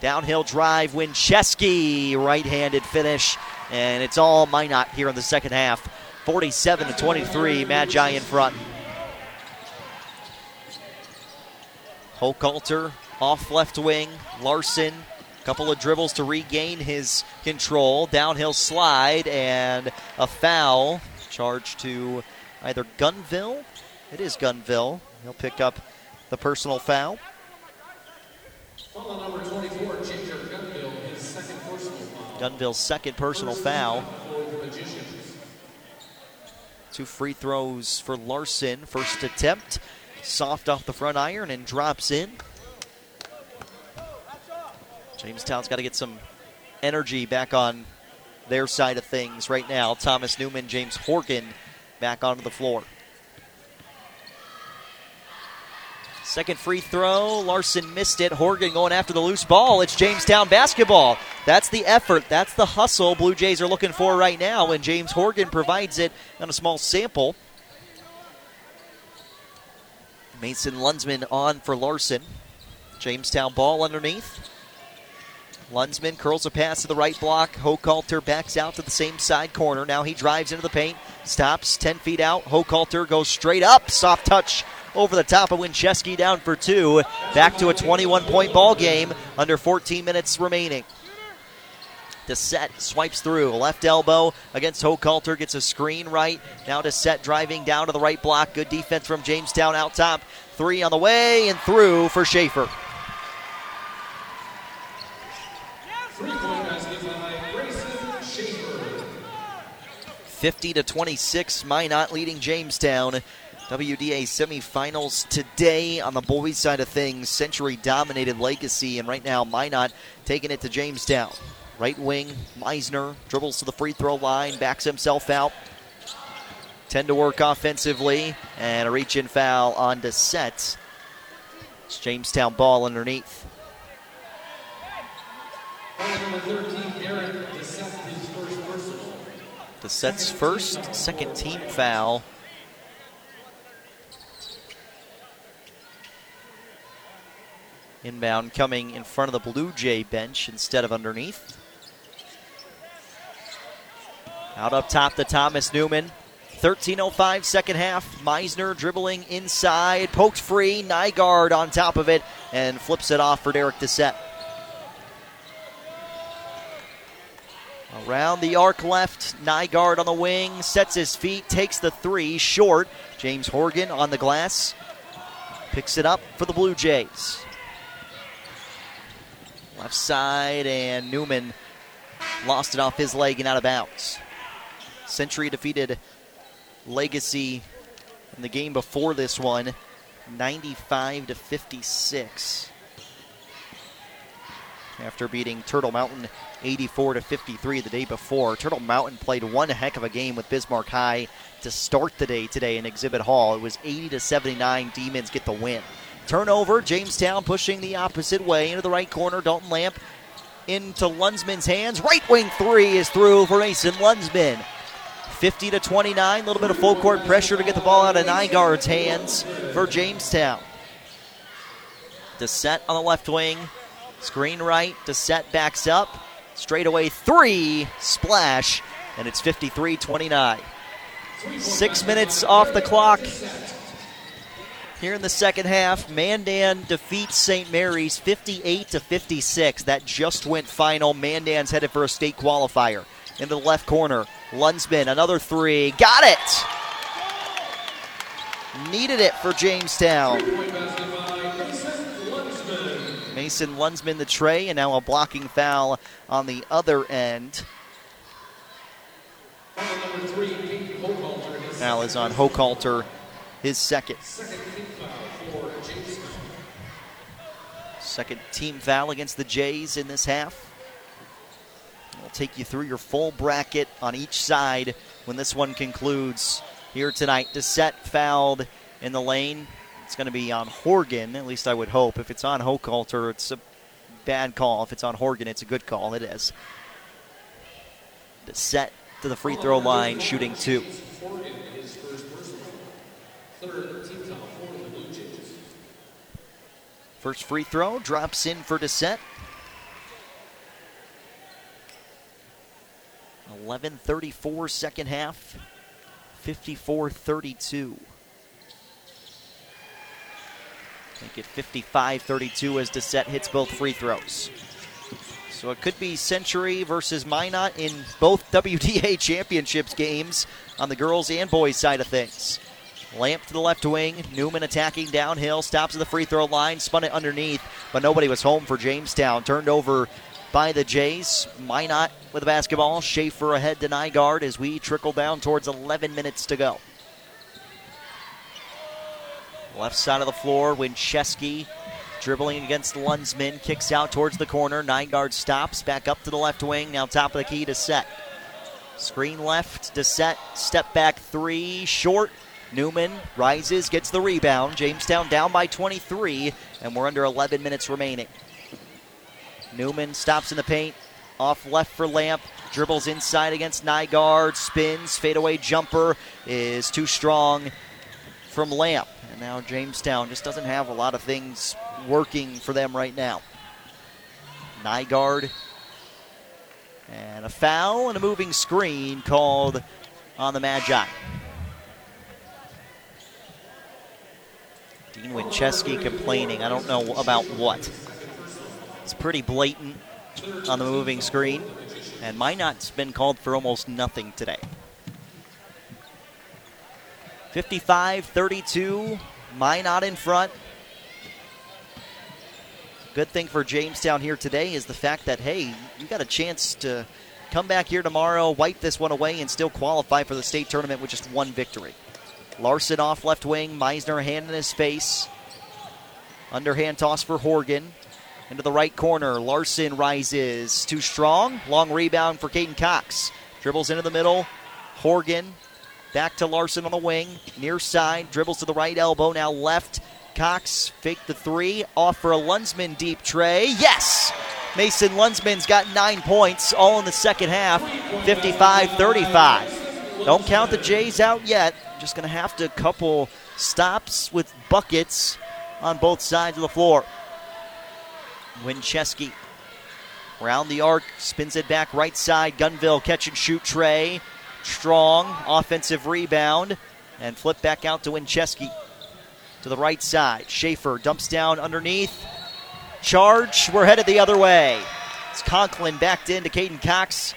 Downhill drive, Winchesky, right handed finish, and it's all Minot here in the second half. 47 to 23, Magi in front. Hochhalter off left wing, Larson, A couple of dribbles to regain his control, downhill slide, and a foul charged to either Gunville. It is Gunville. He'll pick up the personal foul. Foul number 24, Ginger Gunville, his second personal foul. Gunville's second personal foul. Two free throws for Larson. First attempt, soft off the front iron and drops in. Jamestown's got to get some energy back on their side of things right now. Thomas Newman, James Horgan back onto the floor. Second free throw. Larson missed it. Horgan going after the loose ball. It's Jamestown basketball. That's the effort. That's the hustle Blue Jays are looking for right now, and James Horgan provides it on a small sample. Mason Lunsman on for Larson. Jamestown ball underneath. Lunsman curls a pass to the right block. Hochhalter backs out to the same side corner. Now he drives into the paint. Stops 10 feet out. Hochhalter goes straight up. Soft touch over the top of Winchesky down for two. Back to a 21 point ball game under 14 minutes remaining. Dissett swipes through. Left elbow against Hochhalter. Gets a screen right. Now Dissett driving down to the right block. Good defense from Jamestown out top. Three on the way and through for Schaefer. 50 to 26, Minot leading Jamestown. WDA semifinals today on the boys' side of things. Century dominated Legacy, and right now Minot taking it to Jamestown. Right wing, Meisner dribbles to the free throw line, backs himself out. 10 to work offensively, and a reach in foul on Dissett. It's Jamestown ball underneath. Foul number 13, Aaron Dissett, his first personal. Dissett's first, second team foul. Inbound coming in front of the Blue Jay bench instead of underneath. Out up top to Thomas Newman. 13.05 second half. Meisner dribbling inside, poked free. Nygaard on top of it and flips it off for Derek Dissett. Around the arc left, Nygaard on the wing, sets his feet, takes the three, short. James Horgan on the glass, picks it up for the Blue Jays. Left side, and Newman lost it off his leg and out of bounds. Century defeated Legacy in the game before this one, 95 to 56. After beating Turtle Mountain 84 to 53 the day before, Turtle Mountain played one heck of a game with Bismarck High to start the day today in Exhibit Hall. It was 80 to 79. Demons get the win. Turnover, Jamestown pushing the opposite way into the right corner. Dalton Lamp into Lunsman's hands. Right wing three is through for Mason Lunsman. 50 to 29. A little bit of full court pressure to get the ball out of Nygaard's hands for Jamestown. Dissett on the left wing. Screen right. Dissett backs up. Straightaway three. Splash. And it's 53 29. Six minutes off the clock. Here in the second half, Mandan defeats St. Mary's 58 to 56. That just went final. Mandan's headed for a state qualifier. In the left corner, Lunsman, another three. Got it! Needed it for Jamestown. Mason Lunsman the tray, and now a blocking foul on the other end. Foul is on Hochhalter, his second. Second team foul against the Jays in this half. We'll take you through your full bracket on each side when this one concludes here tonight. Dissett fouled in the lane. It's going to be on Horgan, at least I would hope. If it's on Hochhalter, it's a bad call. If it's on Horgan, it's a good call. It is. Dissett to the free throw line, shooting two. First free throw drops in for Dissett. 11:34 second half. 54-32. Make it 55-32 as Dissett hits both free throws. So it could be Century versus Minot in both WDA championships games on the girls and boys side of things. Lamp to the left wing. Newman attacking downhill. Stops at the free throw line. Spun it underneath, but nobody was home for Jamestown. Turned over by the Jays. Minot with the basketball. Schaefer ahead to Nygaard as we trickle down towards 11 minutes to go. Left side of the floor, Winchesky dribbling against Lunsman. Kicks out towards the corner. Nygaard stops. Back up to the left wing. Now top of the key to set. Screen left. to set, Step back three. Short. Newman rises, gets the rebound. Jamestown down by 23, and we're under 11 minutes remaining. Newman stops in the paint, off left for Lamp, dribbles inside against Nygaard, spins, fadeaway jumper is too strong from Lamp. And now Jamestown just doesn't have a lot of things working for them right now. Nygaard and a foul and a moving screen called on the Magi. Dean Winchesky complaining. I don't know about what. It's pretty blatant on the moving screen. And Minot's been called for almost nothing today. 55 32. Minot in front. Good thing for Jamestown here today is the fact that, hey, you got a chance to come back here tomorrow, wipe this one away, and still qualify for the state tournament with just one victory. Larson off left wing. Meisner hand in his face. Underhand toss for Horgan. Into the right corner. Larson rises. Too strong. Long rebound for Caden Cox. Dribbles into the middle. Horgan. Back to Larson on the wing. Near side. Dribbles to the right elbow. Now left. Cox fake the three. Off for a Lunsman deep tray. Yes! Mason Lunsman's got nine points, all in the second half. 55 35. Don't count the Jays out yet. Just going to have to couple stops with buckets on both sides of the floor. Winchesky round the arc, spins it back right side. Gunville catch and shoot tray. Strong offensive rebound and flip back out to Winchesky to the right side. Schaefer dumps down underneath. Charge. We're headed the other way. It's Conklin backed into Caden Cox.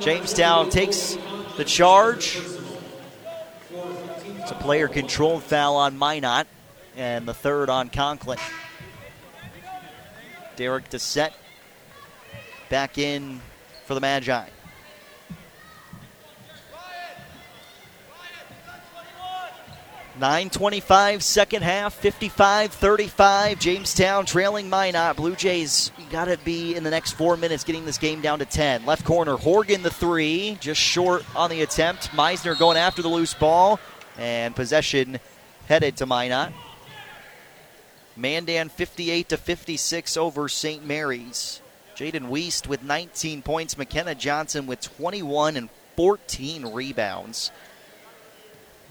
Jamestown takes the charge. It's a player controlled foul on Minot and the third on Conklin. Derek Dissett back in for the Magi. 925 second half, 55 35. Jamestown trailing Minot. Blue Jays got to be in the next four minutes getting this game down to 10. Left corner, Horgan the three, just short on the attempt. Meisner going after the loose ball, and possession headed to Minot. Mandan 58 to 56 over St. Mary's. Jaden Weist with 19 points, McKenna Johnson with 21 and 14 rebounds.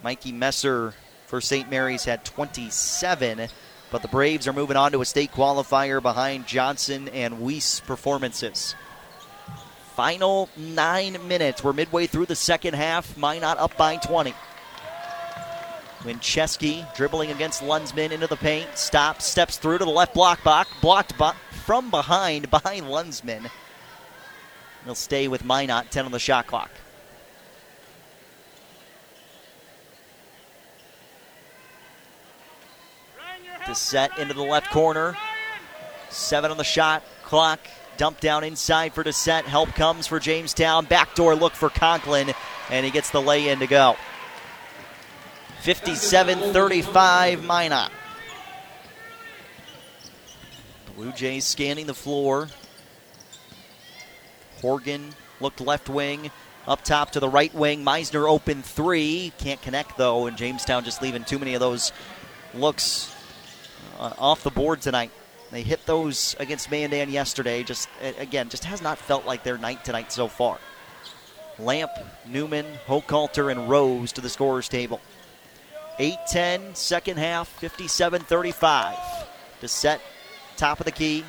Mikey Messer for St. Mary's had 27, but the Braves are moving on to a state qualifier behind Johnson and Weiss performances. Final nine minutes. We're midway through the second half. Minot up by 20. Winchesky dribbling against Lunsman into the paint. Stops, steps through to the left block box. Blocked from behind by Lunsman. He'll stay with Minot, 10 on the shot clock. to set into the left corner. Seven on the shot clock. Dump down inside for Dissett. Help comes for Jamestown. Backdoor look for Conklin, and he gets the lay in to go. 57 35 Minot. Blue Jays scanning the floor. Horgan looked left wing. Up top to the right wing. Meisner open three. Can't connect though, and Jamestown just leaving too many of those looks uh, off the board tonight. They hit those against Mandan yesterday. Just again, just has not felt like their night tonight so far. Lamp, Newman, Hochhalter, and Rose to the scorers table. 8-10, second half, 57-35. To set top of the key.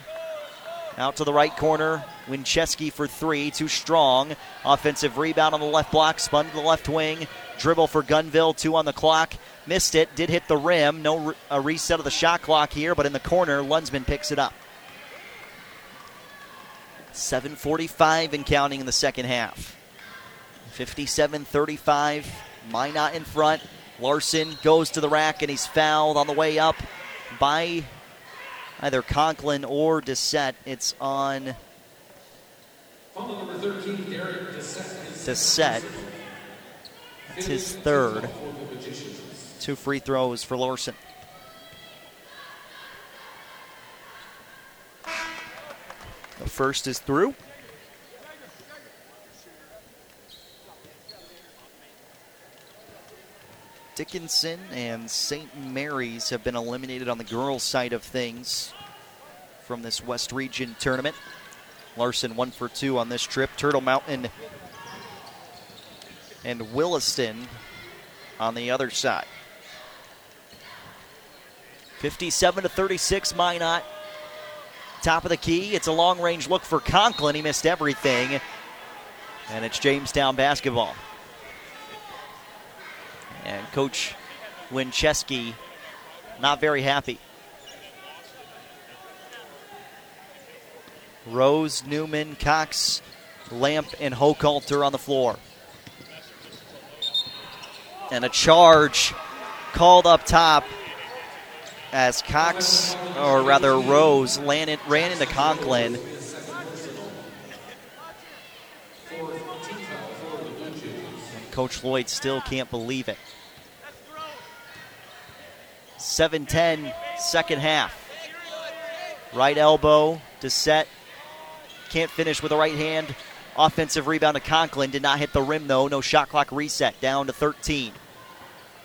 Out to the right corner. Winchesky for three, too strong. Offensive rebound on the left block, spun to the left wing. Dribble for Gunville, two on the clock. Missed it, did hit the rim. No re- a reset of the shot clock here, but in the corner, Lunsman picks it up. 7.45 and counting in the second half. 57 35. Minot in front. Larson goes to the rack and he's fouled on the way up by either Conklin or Dissett. It's on Dissett. It's his third. Two free throws for Larson. The first is through. Dickinson and St. Mary's have been eliminated on the girls' side of things from this West Region tournament. Larson one for two on this trip. Turtle Mountain and Williston on the other side. 57 to 36, Minot. Top of the key. It's a long range look for Conklin. He missed everything. And it's Jamestown basketball. And Coach Winchesky not very happy. Rose, Newman, Cox, Lamp, and Hochhalter on the floor. And a charge called up top as Cox, or rather Rose, landed, ran into Conklin. Coach Lloyd still can't believe it. 7 10, second half. Right elbow to set. Can't finish with the right hand. Offensive rebound to Conklin. Did not hit the rim, though. No shot clock reset. Down to 13.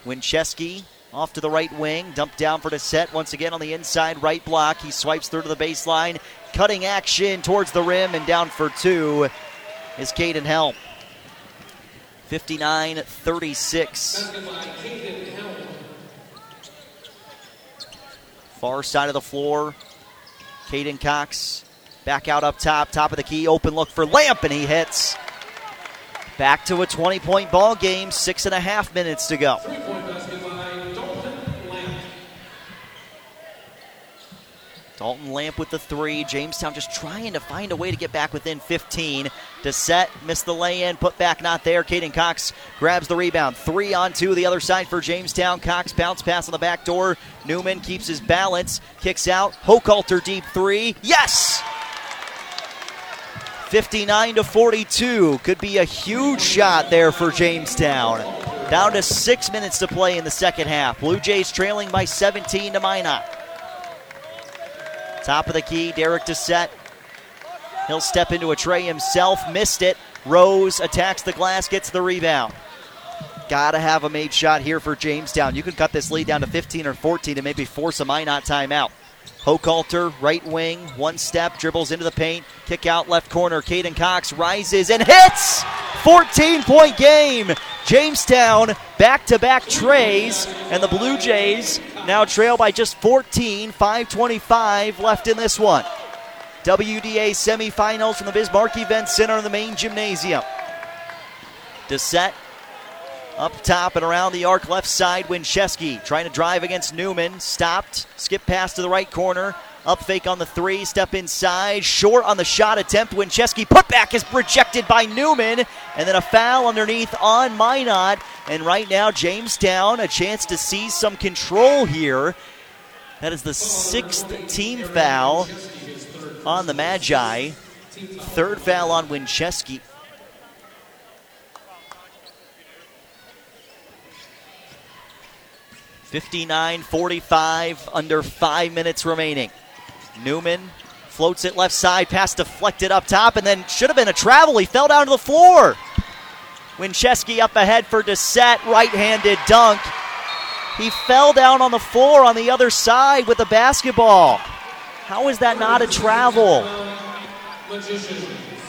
Winchesky off to the right wing. Dumped down for set. Once again on the inside right block. He swipes through to the baseline. Cutting action towards the rim and down for two is Caden Helm. 59 36. Far side of the floor. Caden Cox back out up top, top of the key, open look for Lamp, and he hits. Back to a 20 point ball game, six and a half minutes to go. Dalton Lamp with the three. Jamestown just trying to find a way to get back within 15. Dissett missed the lay in, put back not there. Caden Cox grabs the rebound. Three on two, the other side for Jamestown. Cox bounce pass on the back door. Newman keeps his balance, kicks out. Hochhalter deep three. Yes! 59 to 42. Could be a huge shot there for Jamestown. Down to six minutes to play in the second half. Blue Jays trailing by 17 to Minot. Top of the key, Derek Dissett. He'll step into a tray himself, missed it. Rose attacks the glass, gets the rebound. Gotta have a made shot here for Jamestown. You can cut this lead down to 15 or 14 and maybe force a Minot timeout. Hochhalter, right wing, one step, dribbles into the paint, kick out left corner. Caden Cox rises and hits! 14 point game. Jamestown back to back trays, and the Blue Jays now trail by just 14, 525 left in this one. WDA semifinals from the Bismarck Event Center in the main gymnasium. Dissett up top and around the arc left side, Winchesky trying to drive against Newman. Stopped. Skip pass to the right corner. Up fake on the three, step inside, short on the shot attempt. Winchesky put back is rejected by Newman, and then a foul underneath on Minot. And right now, Jamestown a chance to seize some control here. That is the sixth team foul on the Magi, third foul on Winchesky 59 45, under five minutes remaining. Newman floats it left side, pass deflected up top, and then should have been a travel. He fell down to the floor. Winchesky up ahead for Dissett, right handed dunk. He fell down on the floor on the other side with the basketball. How is that not a travel?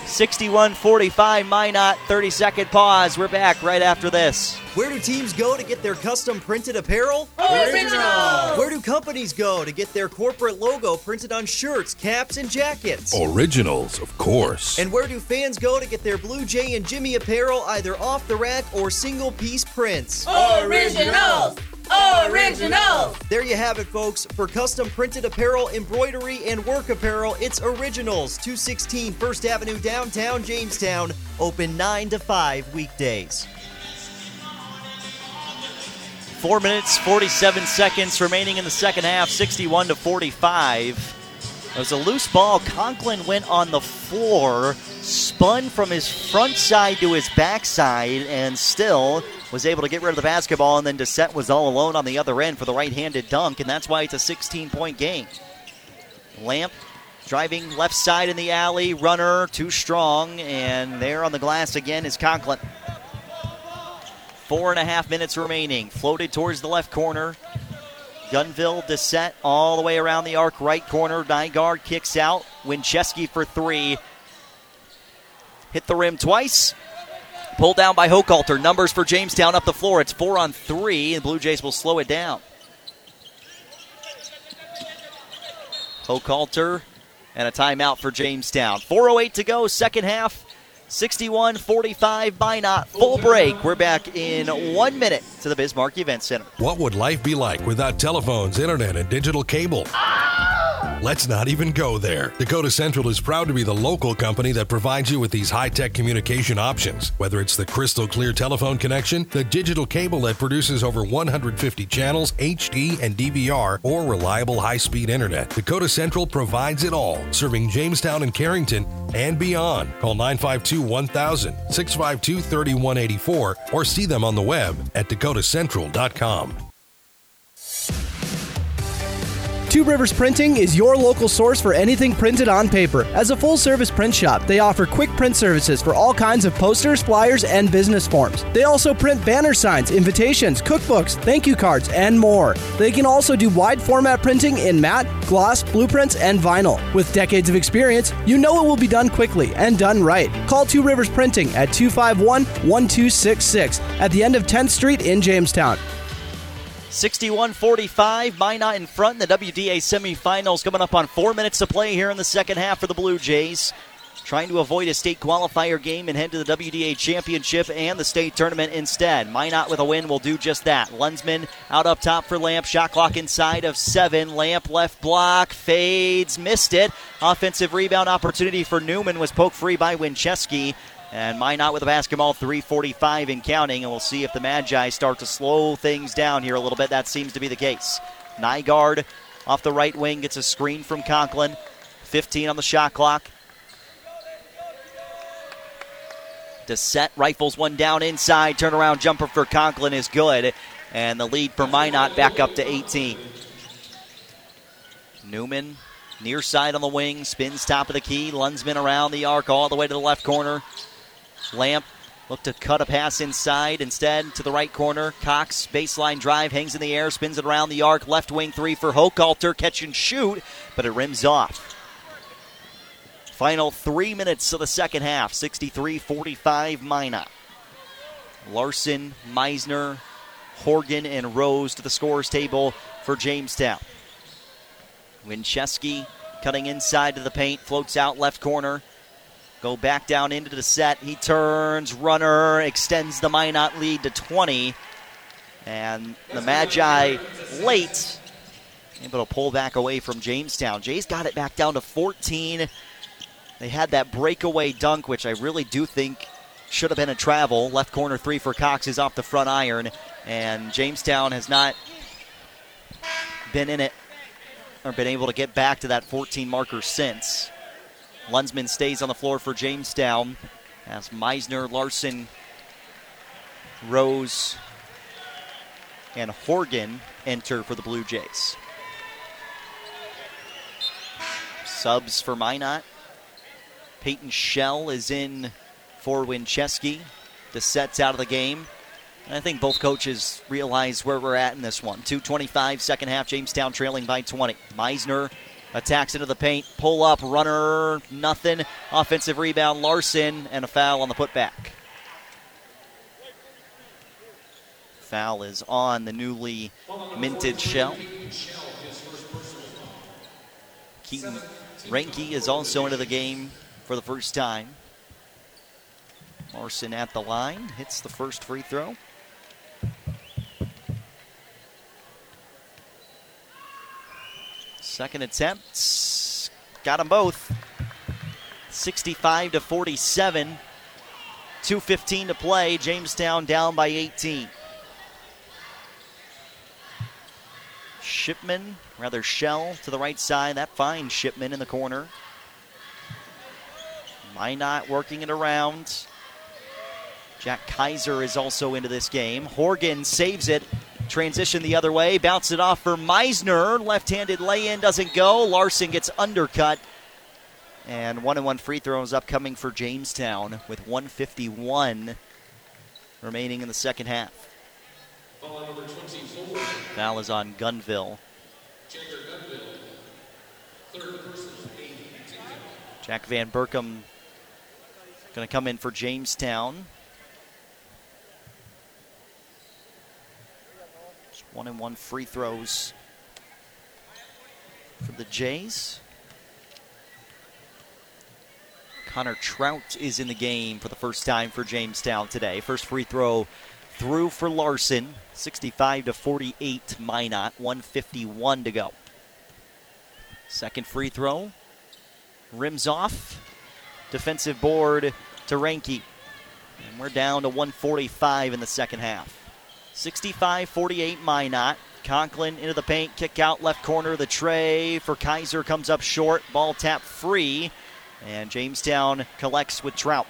61 45, Minot, 30 second pause. We're back right after this. Where do teams go to get their custom printed apparel? Originals! Where do companies go to get their corporate logo printed on shirts, caps, and jackets? Originals, of course. And where do fans go to get their Blue Jay and Jimmy apparel either off the rack or single piece prints? Originals! Originals! There you have it, folks. For custom printed apparel, embroidery, and work apparel, it's Originals, 216 First Avenue, downtown Jamestown. Open 9 to 5 weekdays. Four minutes, 47 seconds remaining in the second half, 61 to 45. It was a loose ball. Conklin went on the floor, spun from his front side to his backside, and still was able to get rid of the basketball. And then Dissett was all alone on the other end for the right handed dunk, and that's why it's a 16 point game. Lamp driving left side in the alley, runner too strong, and there on the glass again is Conklin. Four and a half minutes remaining. Floated towards the left corner. Gunville Dissett all the way around the arc, right corner. Nygaard kicks out. Winchesky for three. Hit the rim twice. Pulled down by Hochhalter. Numbers for Jamestown up the floor. It's four on three, and Blue Jays will slow it down. Hochhalter and a timeout for Jamestown. 4.08 to go, second half. 61 45 Minot. Full break. We're back in one minute to the Bismarck Event Center. What would life be like without telephones, internet, and digital cable? Let's not even go there. Dakota Central is proud to be the local company that provides you with these high tech communication options. Whether it's the crystal clear telephone connection, the digital cable that produces over 150 channels, HD and DVR, or reliable high speed internet, Dakota Central provides it all, serving Jamestown and Carrington and beyond. Call 952 1000, 652 3184, or see them on the web at dakotacentral.com. Two Rivers Printing is your local source for anything printed on paper. As a full service print shop, they offer quick print services for all kinds of posters, flyers, and business forms. They also print banner signs, invitations, cookbooks, thank you cards, and more. They can also do wide format printing in matte, gloss, blueprints, and vinyl. With decades of experience, you know it will be done quickly and done right. Call Two Rivers Printing at 251 1266 at the end of 10th Street in Jamestown. 61 45, Minot in front in the WDA semifinals coming up on four minutes to play here in the second half for the Blue Jays. Trying to avoid a state qualifier game and head to the WDA championship and the state tournament instead. Minot with a win will do just that. Lunsman out up top for Lamp. Shot clock inside of seven. Lamp left block, fades, missed it. Offensive rebound opportunity for Newman was poked free by Winchesky. And Minot with the basketball, 345 in counting, and we'll see if the Magi start to slow things down here a little bit. That seems to be the case. Nygaard off the right wing gets a screen from Conklin. 15 on the shot clock. Dissett rifles one down inside. Turnaround jumper for Conklin is good. And the lead for Minot back up to 18. Newman near side on the wing, spins top of the key. Lunsman around the arc all the way to the left corner. Lamp looked to cut a pass inside. Instead, to the right corner. Cox, baseline drive, hangs in the air, spins it around the arc. Left wing three for Hochhalter. Catch and shoot, but it rims off. Final three minutes of the second half 63 45 Minot. Larson, Meisner, Horgan, and Rose to the scores table for Jamestown. Winchesky cutting inside to the paint, floats out left corner. Go back down into the set. He turns, runner, extends the Minot lead to 20. And the Magi late, able to pull back away from Jamestown. Jay's got it back down to 14. They had that breakaway dunk, which I really do think should have been a travel. Left corner three for Cox is off the front iron. And Jamestown has not been in it or been able to get back to that 14 marker since. Lunsman stays on the floor for Jamestown as Meisner, Larson, Rose, and Horgan enter for the Blue Jays. Subs for Minot. Peyton Shell is in for Winchesky. The set's out of the game. And I think both coaches realize where we're at in this one. 225, second half, Jamestown trailing by 20. Meisner attacks into the paint, pull up, runner, nothing. Offensive rebound, Larson, and a foul on the putback. Foul is on the newly minted shell. Keaton Renke is also into the game for the first time. Larson at the line, hits the first free throw. Second attempt, got them both. 65 to 47. 2.15 to play. Jamestown down by 18. Shipman, rather Shell to the right side. That finds Shipman in the corner. Minot working it around. Jack Kaiser is also into this game. Horgan saves it. Transition the other way. Bounce it off for Meisner. Left handed lay in doesn't go. Larson gets undercut. And one and one free throws upcoming for Jamestown with 151 remaining in the second half. Foul is on Gunville. Jack Van Burkham going to come in for Jamestown. One and one free throws for the Jays. Connor Trout is in the game for the first time for Jamestown today. First free throw through for Larson. 65 to 48 Minot. 151 to go. Second free throw. Rims off. Defensive board to Renke. And we're down to 145 in the second half. 65 48 Minot. Conklin into the paint, kick out left corner. The tray for Kaiser comes up short. Ball tap free. And Jamestown collects with Trout.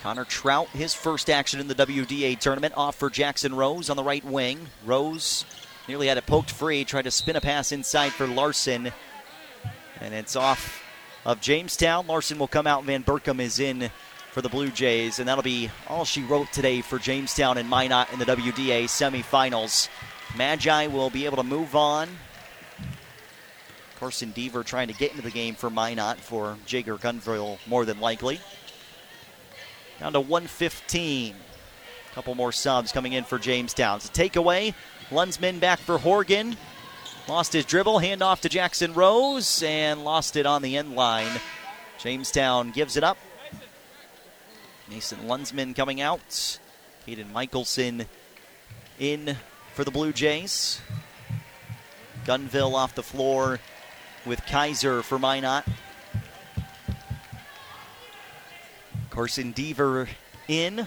Connor Trout, his first action in the WDA tournament, off for Jackson Rose on the right wing. Rose nearly had it poked free, tried to spin a pass inside for Larson. And it's off of Jamestown. Larson will come out. Van Burkham is in for the Blue Jays, and that'll be all she wrote today for Jamestown and Minot in the WDA semifinals. Magi will be able to move on. Carson Deaver trying to get into the game for Minot for Jager Gunville more than likely. Down to 115. A couple more subs coming in for Jamestown. It's a takeaway. Lunsman back for Horgan. Lost his dribble, handoff to Jackson Rose, and lost it on the end line. Jamestown gives it up. Mason Lunsman coming out. Hayden Michelson in for the Blue Jays. Gunville off the floor with Kaiser for Minot. Carson Deaver in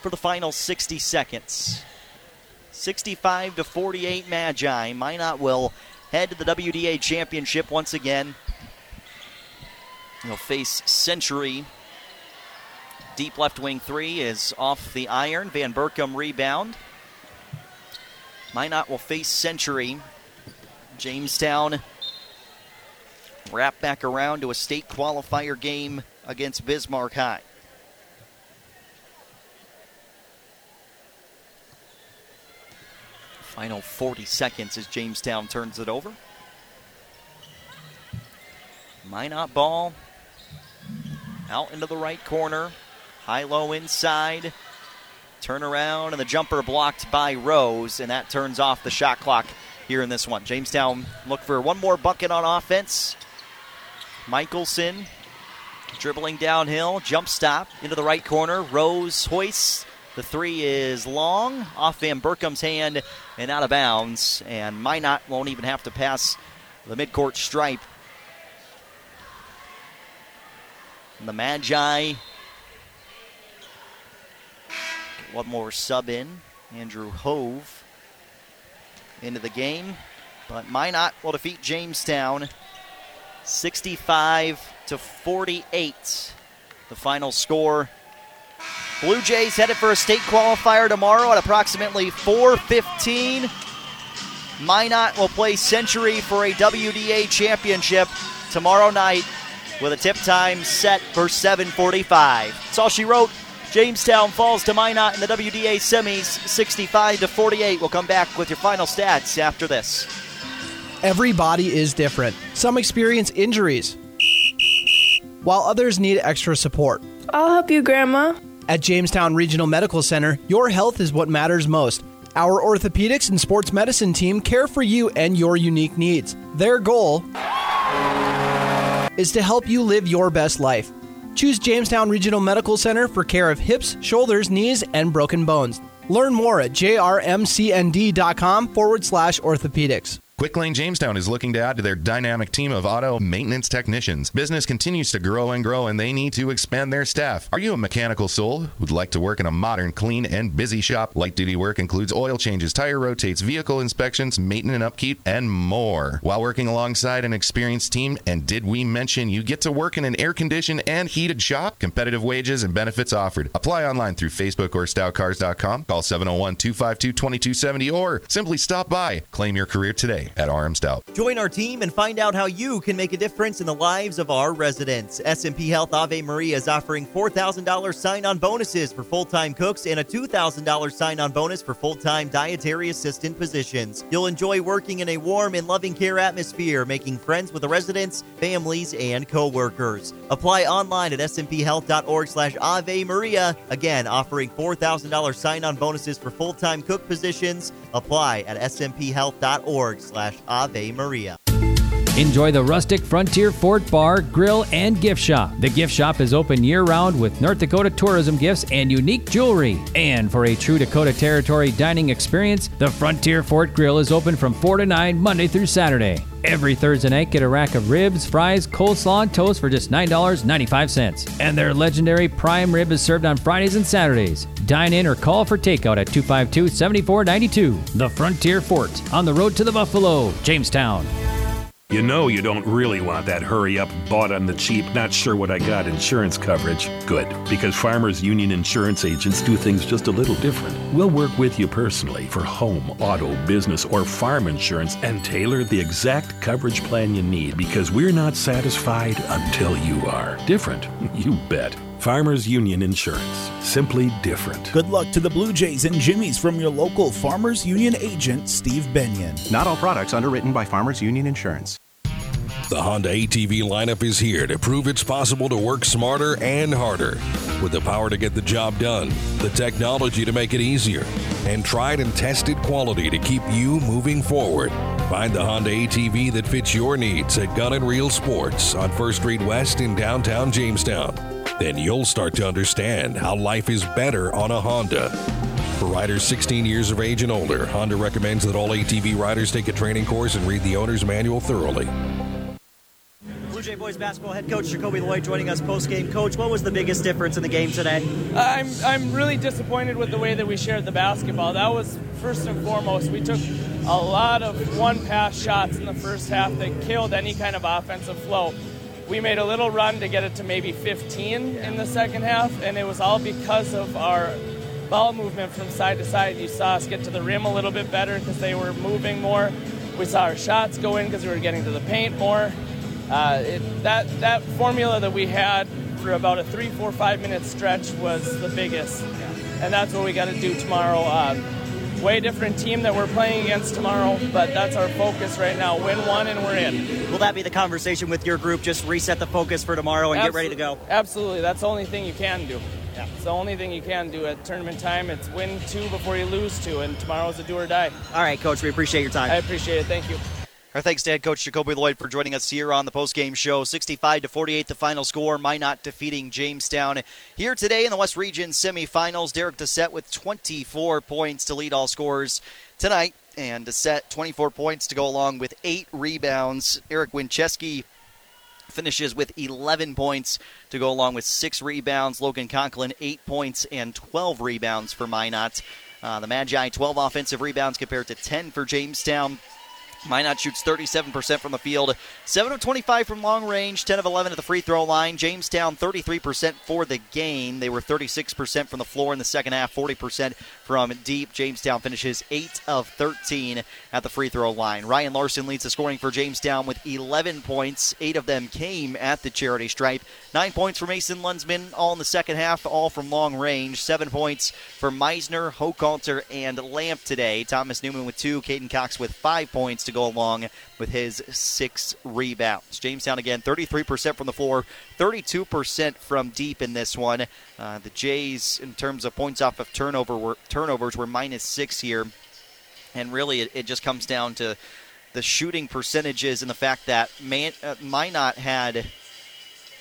for the final 60 seconds. 65 to 48 Magi. Minot will head to the WDA championship once again. He'll face Century. Deep left wing three is off the iron. Van Burkham rebound. Minot will face Century. Jamestown wrap back around to a state qualifier game against Bismarck High. Final 40 seconds as Jamestown turns it over. Minot ball out into the right corner. High low inside. Turn around, and the jumper blocked by Rose, and that turns off the shot clock here in this one. Jamestown look for one more bucket on offense. Michelson dribbling downhill, jump stop into the right corner. Rose hoists. The three is long, off Van Burkham's hand and out of bounds. And Minot won't even have to pass the midcourt stripe. And the Magi. One more sub in. Andrew Hove into the game. But Minot will defeat Jamestown 65 to 48. The final score. Blue Jays headed for a state qualifier tomorrow at approximately 4:15. Minot will play Century for a WDA championship tomorrow night with a tip time set for 7:45. That's all she wrote. Jamestown falls to Minot in the WDA semis 65 to 48. We'll come back with your final stats after this. Every body is different. Some experience injuries, while others need extra support. I'll help you, Grandma. At Jamestown Regional Medical Center, your health is what matters most. Our orthopedics and sports medicine team care for you and your unique needs. Their goal is to help you live your best life. Choose Jamestown Regional Medical Center for care of hips, shoulders, knees, and broken bones. Learn more at jrmcnd.com forward slash orthopedics. Quick Lane Jamestown is looking to add to their dynamic team of auto maintenance technicians. Business continues to grow and grow, and they need to expand their staff. Are you a mechanical soul who'd like to work in a modern, clean, and busy shop? Light duty work includes oil changes, tire rotates, vehicle inspections, maintenance and upkeep, and more. While working alongside an experienced team, and did we mention you get to work in an air conditioned and heated shop? Competitive wages and benefits offered. Apply online through Facebook or stoutcars.com. Call 701 252 2270 or simply stop by. Claim your career today at RM Stout. Join our team and find out how you can make a difference in the lives of our residents. SMP Health Ave Maria is offering $4,000 sign-on bonuses for full-time cooks and a $2,000 sign-on bonus for full-time dietary assistant positions. You'll enjoy working in a warm and loving care atmosphere, making friends with the residents, families, and co-workers. Apply online at smphealth.org slash Ave Maria. Again, offering $4,000 sign-on bonuses for full-time cook positions. Apply at smphealth.org slash Ave Maria. Enjoy the rustic Frontier Fort Bar, Grill, and Gift Shop. The gift shop is open year round with North Dakota tourism gifts and unique jewelry. And for a true Dakota Territory dining experience, the Frontier Fort Grill is open from 4 to 9 Monday through Saturday. Every Thursday night, get a rack of ribs, fries, coleslaw, and toast for just $9.95. And their legendary prime rib is served on Fridays and Saturdays. Dine in or call for takeout at 252 7492. The Frontier Fort, on the road to the Buffalo, Jamestown. You know you don't really want that hurry up, bought on the cheap, not sure what I got insurance coverage. Good, because Farmers Union insurance agents do things just a little different. We'll work with you personally for home, auto, business, or farm insurance and tailor the exact coverage plan you need because we're not satisfied until you are. Different, you bet. Farmers Union Insurance. Simply different. Good luck to the Blue Jays and Jimmies from your local Farmers Union agent, Steve Benyon. Not all products underwritten by Farmers Union Insurance. The Honda ATV lineup is here to prove it's possible to work smarter and harder. With the power to get the job done, the technology to make it easier, and tried and tested quality to keep you moving forward. Find the Honda ATV that fits your needs at Gun and Reel Sports on First Street West in downtown Jamestown. Then you'll start to understand how life is better on a Honda. For riders 16 years of age and older, Honda recommends that all ATV riders take a training course and read the owner's manual thoroughly. Blue Jay boys basketball head coach Jacoby Lloyd joining us post game. Coach, what was the biggest difference in the game today? I'm I'm really disappointed with the way that we shared the basketball. That was first and foremost. We took a lot of one pass shots in the first half that killed any kind of offensive flow. We made a little run to get it to maybe 15 in the second half, and it was all because of our ball movement from side to side. You saw us get to the rim a little bit better because they were moving more. We saw our shots go in because we were getting to the paint more. Uh, it, that that formula that we had for about a three, four, five minute stretch was the biggest, and that's what we got to do tomorrow. Uh, way different team that we're playing against tomorrow, but that's our focus right now. Win one and we're in. Will that be the conversation with your group? Just reset the focus for tomorrow and get ready to go. Absolutely, that's the only thing you can do. Yeah. It's the only thing you can do at tournament time. It's win two before you lose two, and tomorrow's a do or die. All right, coach, we appreciate your time. I appreciate it. Thank you. Our thanks to head coach Jacoby Lloyd for joining us here on the postgame show. 65 to 48, the final score. Minot defeating Jamestown here today in the West Region semifinals. Derek Dissett with 24 points to lead all scores tonight, and Doucette 24 points to go along with eight rebounds. Eric Winchesky finishes with 11 points to go along with six rebounds. Logan Conklin, eight points and 12 rebounds for Minot. Uh, the Magi, 12 offensive rebounds compared to 10 for Jamestown. Minot shoots 37% from the field, 7 of 25 from long range, 10 of 11 at the free throw line. Jamestown 33% for the game. They were 36% from the floor in the second half, 40% from deep. Jamestown finishes 8 of 13 at the free throw line. Ryan Larson leads the scoring for Jamestown with 11 points. 8 of them came at the charity stripe. 9 points for Mason Lunsman, all in the second half, all from long range. 7 points for Meisner, Hochhalter, and Lamp today. Thomas Newman with 2, Caden Cox with 5 points to go along with his six rebounds. Jamestown again, 33% from the floor, 32% from deep in this one. Uh, the Jays, in terms of points off of turnover, were, turnovers, were minus six here, and really it, it just comes down to the shooting percentages and the fact that Man, uh, Minot had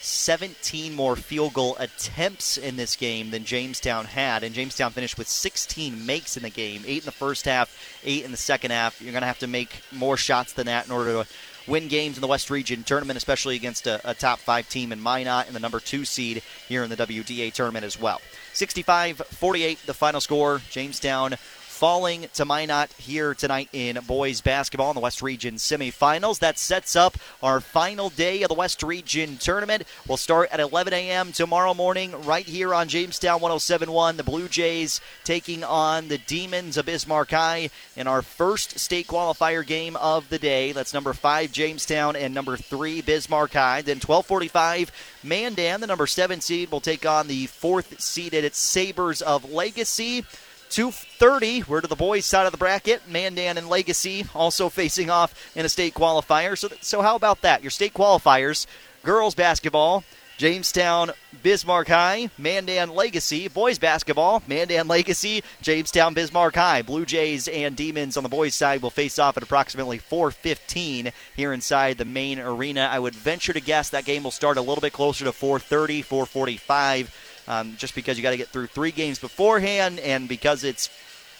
17 more field goal attempts in this game than Jamestown had, and Jamestown finished with 16 makes in the game, eight in the first half, eight in the second half. You're going to have to make more shots than that in order to win games in the West Region tournament, especially against a, a top five team in Minot and the number two seed here in the WDA tournament as well. 65-48, the final score. Jamestown falling to Minot here tonight in boys basketball in the West Region semifinals. That sets up our final day of the West Region tournament. We'll start at 11 a.m. tomorrow morning right here on Jamestown 1071. The Blue Jays taking on the Demons of Bismarck High in our first state qualifier game of the day. That's number five Jamestown and number three Bismarck High. Then 1245 Mandan, the number seven seed, will take on the fourth seeded Sabres of Legacy. 230. We're to the boys' side of the bracket. Mandan and Legacy also facing off in a state qualifier. So, so how about that? Your state qualifiers: girls basketball, Jamestown, Bismarck High, Mandan Legacy. Boys basketball, Mandan Legacy, Jamestown, Bismarck High. Blue Jays and Demons on the boys' side will face off at approximately 4:15 here inside the main arena. I would venture to guess that game will start a little bit closer to 4:30, 4:45 um, just because you got to get through three games beforehand, and because it's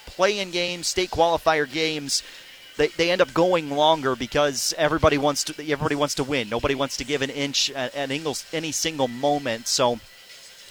play-in games, state qualifier games. They, they end up going longer because everybody wants to everybody wants to win. Nobody wants to give an inch at, any single moment. So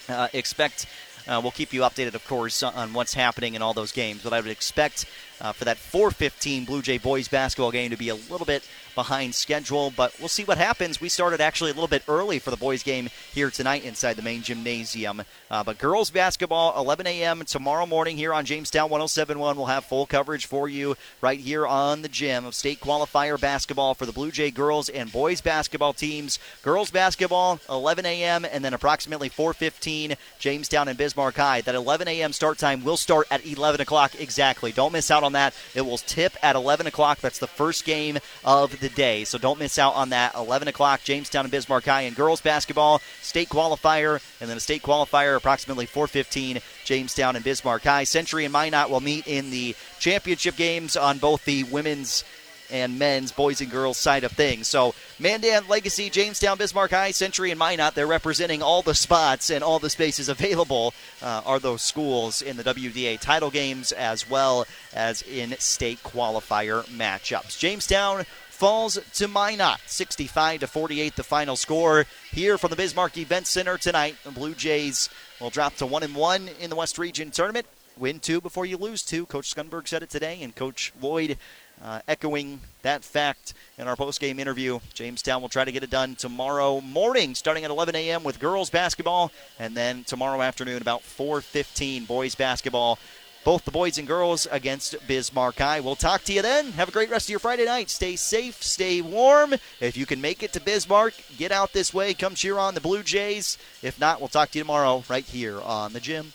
uh, expect uh, we'll keep you updated, of course, on what's happening in all those games. But I would expect uh, for that 4:15 Blue Jay boys basketball game to be a little bit behind schedule, but we'll see what happens. We started actually a little bit early for the boys game here tonight inside the main gymnasium. Uh, but girls basketball, 11 a.m. tomorrow morning here on Jamestown 1071. We'll have full coverage for you right here on the gym of state qualifier basketball for the Blue Jay girls and boys basketball teams. Girls basketball, 11 a.m. and then approximately 4:15 Jamestown and Bismarck High. That 11 a.m. start time will start at 11 o'clock exactly. Don't miss out on that. It will tip at 11 o'clock. That's the first game of the day, so don't miss out on that. 11 o'clock, Jamestown and Bismarck High in girls basketball, state qualifier, and then a state qualifier approximately 4:15. Jamestown and Bismarck High. Century and Minot will meet in the championship games on both the women's and men's boys and girls side of things. So Mandan, Legacy, Jamestown, Bismarck High, Century, and Minot, they're representing all the spots and all the spaces available uh, are those schools in the WDA title games as well as in state qualifier matchups. Jamestown falls to Minot, 65 to 48, the final score here from the Bismarck Event Center tonight. The Blue Jays will drop to one and one in the West Region tournament. Win two before you lose two. Coach Scunberg said it today, and Coach Lloyd uh, echoing that fact in our post-game interview. Jamestown will try to get it done tomorrow morning, starting at 11 a.m. with girls basketball, and then tomorrow afternoon about 4:15 boys basketball. Both the boys and girls against Bismarck High. We'll talk to you then. Have a great rest of your Friday night. Stay safe, stay warm. If you can make it to Bismarck, get out this way. Come cheer on the Blue Jays. If not, we'll talk to you tomorrow right here on the gym.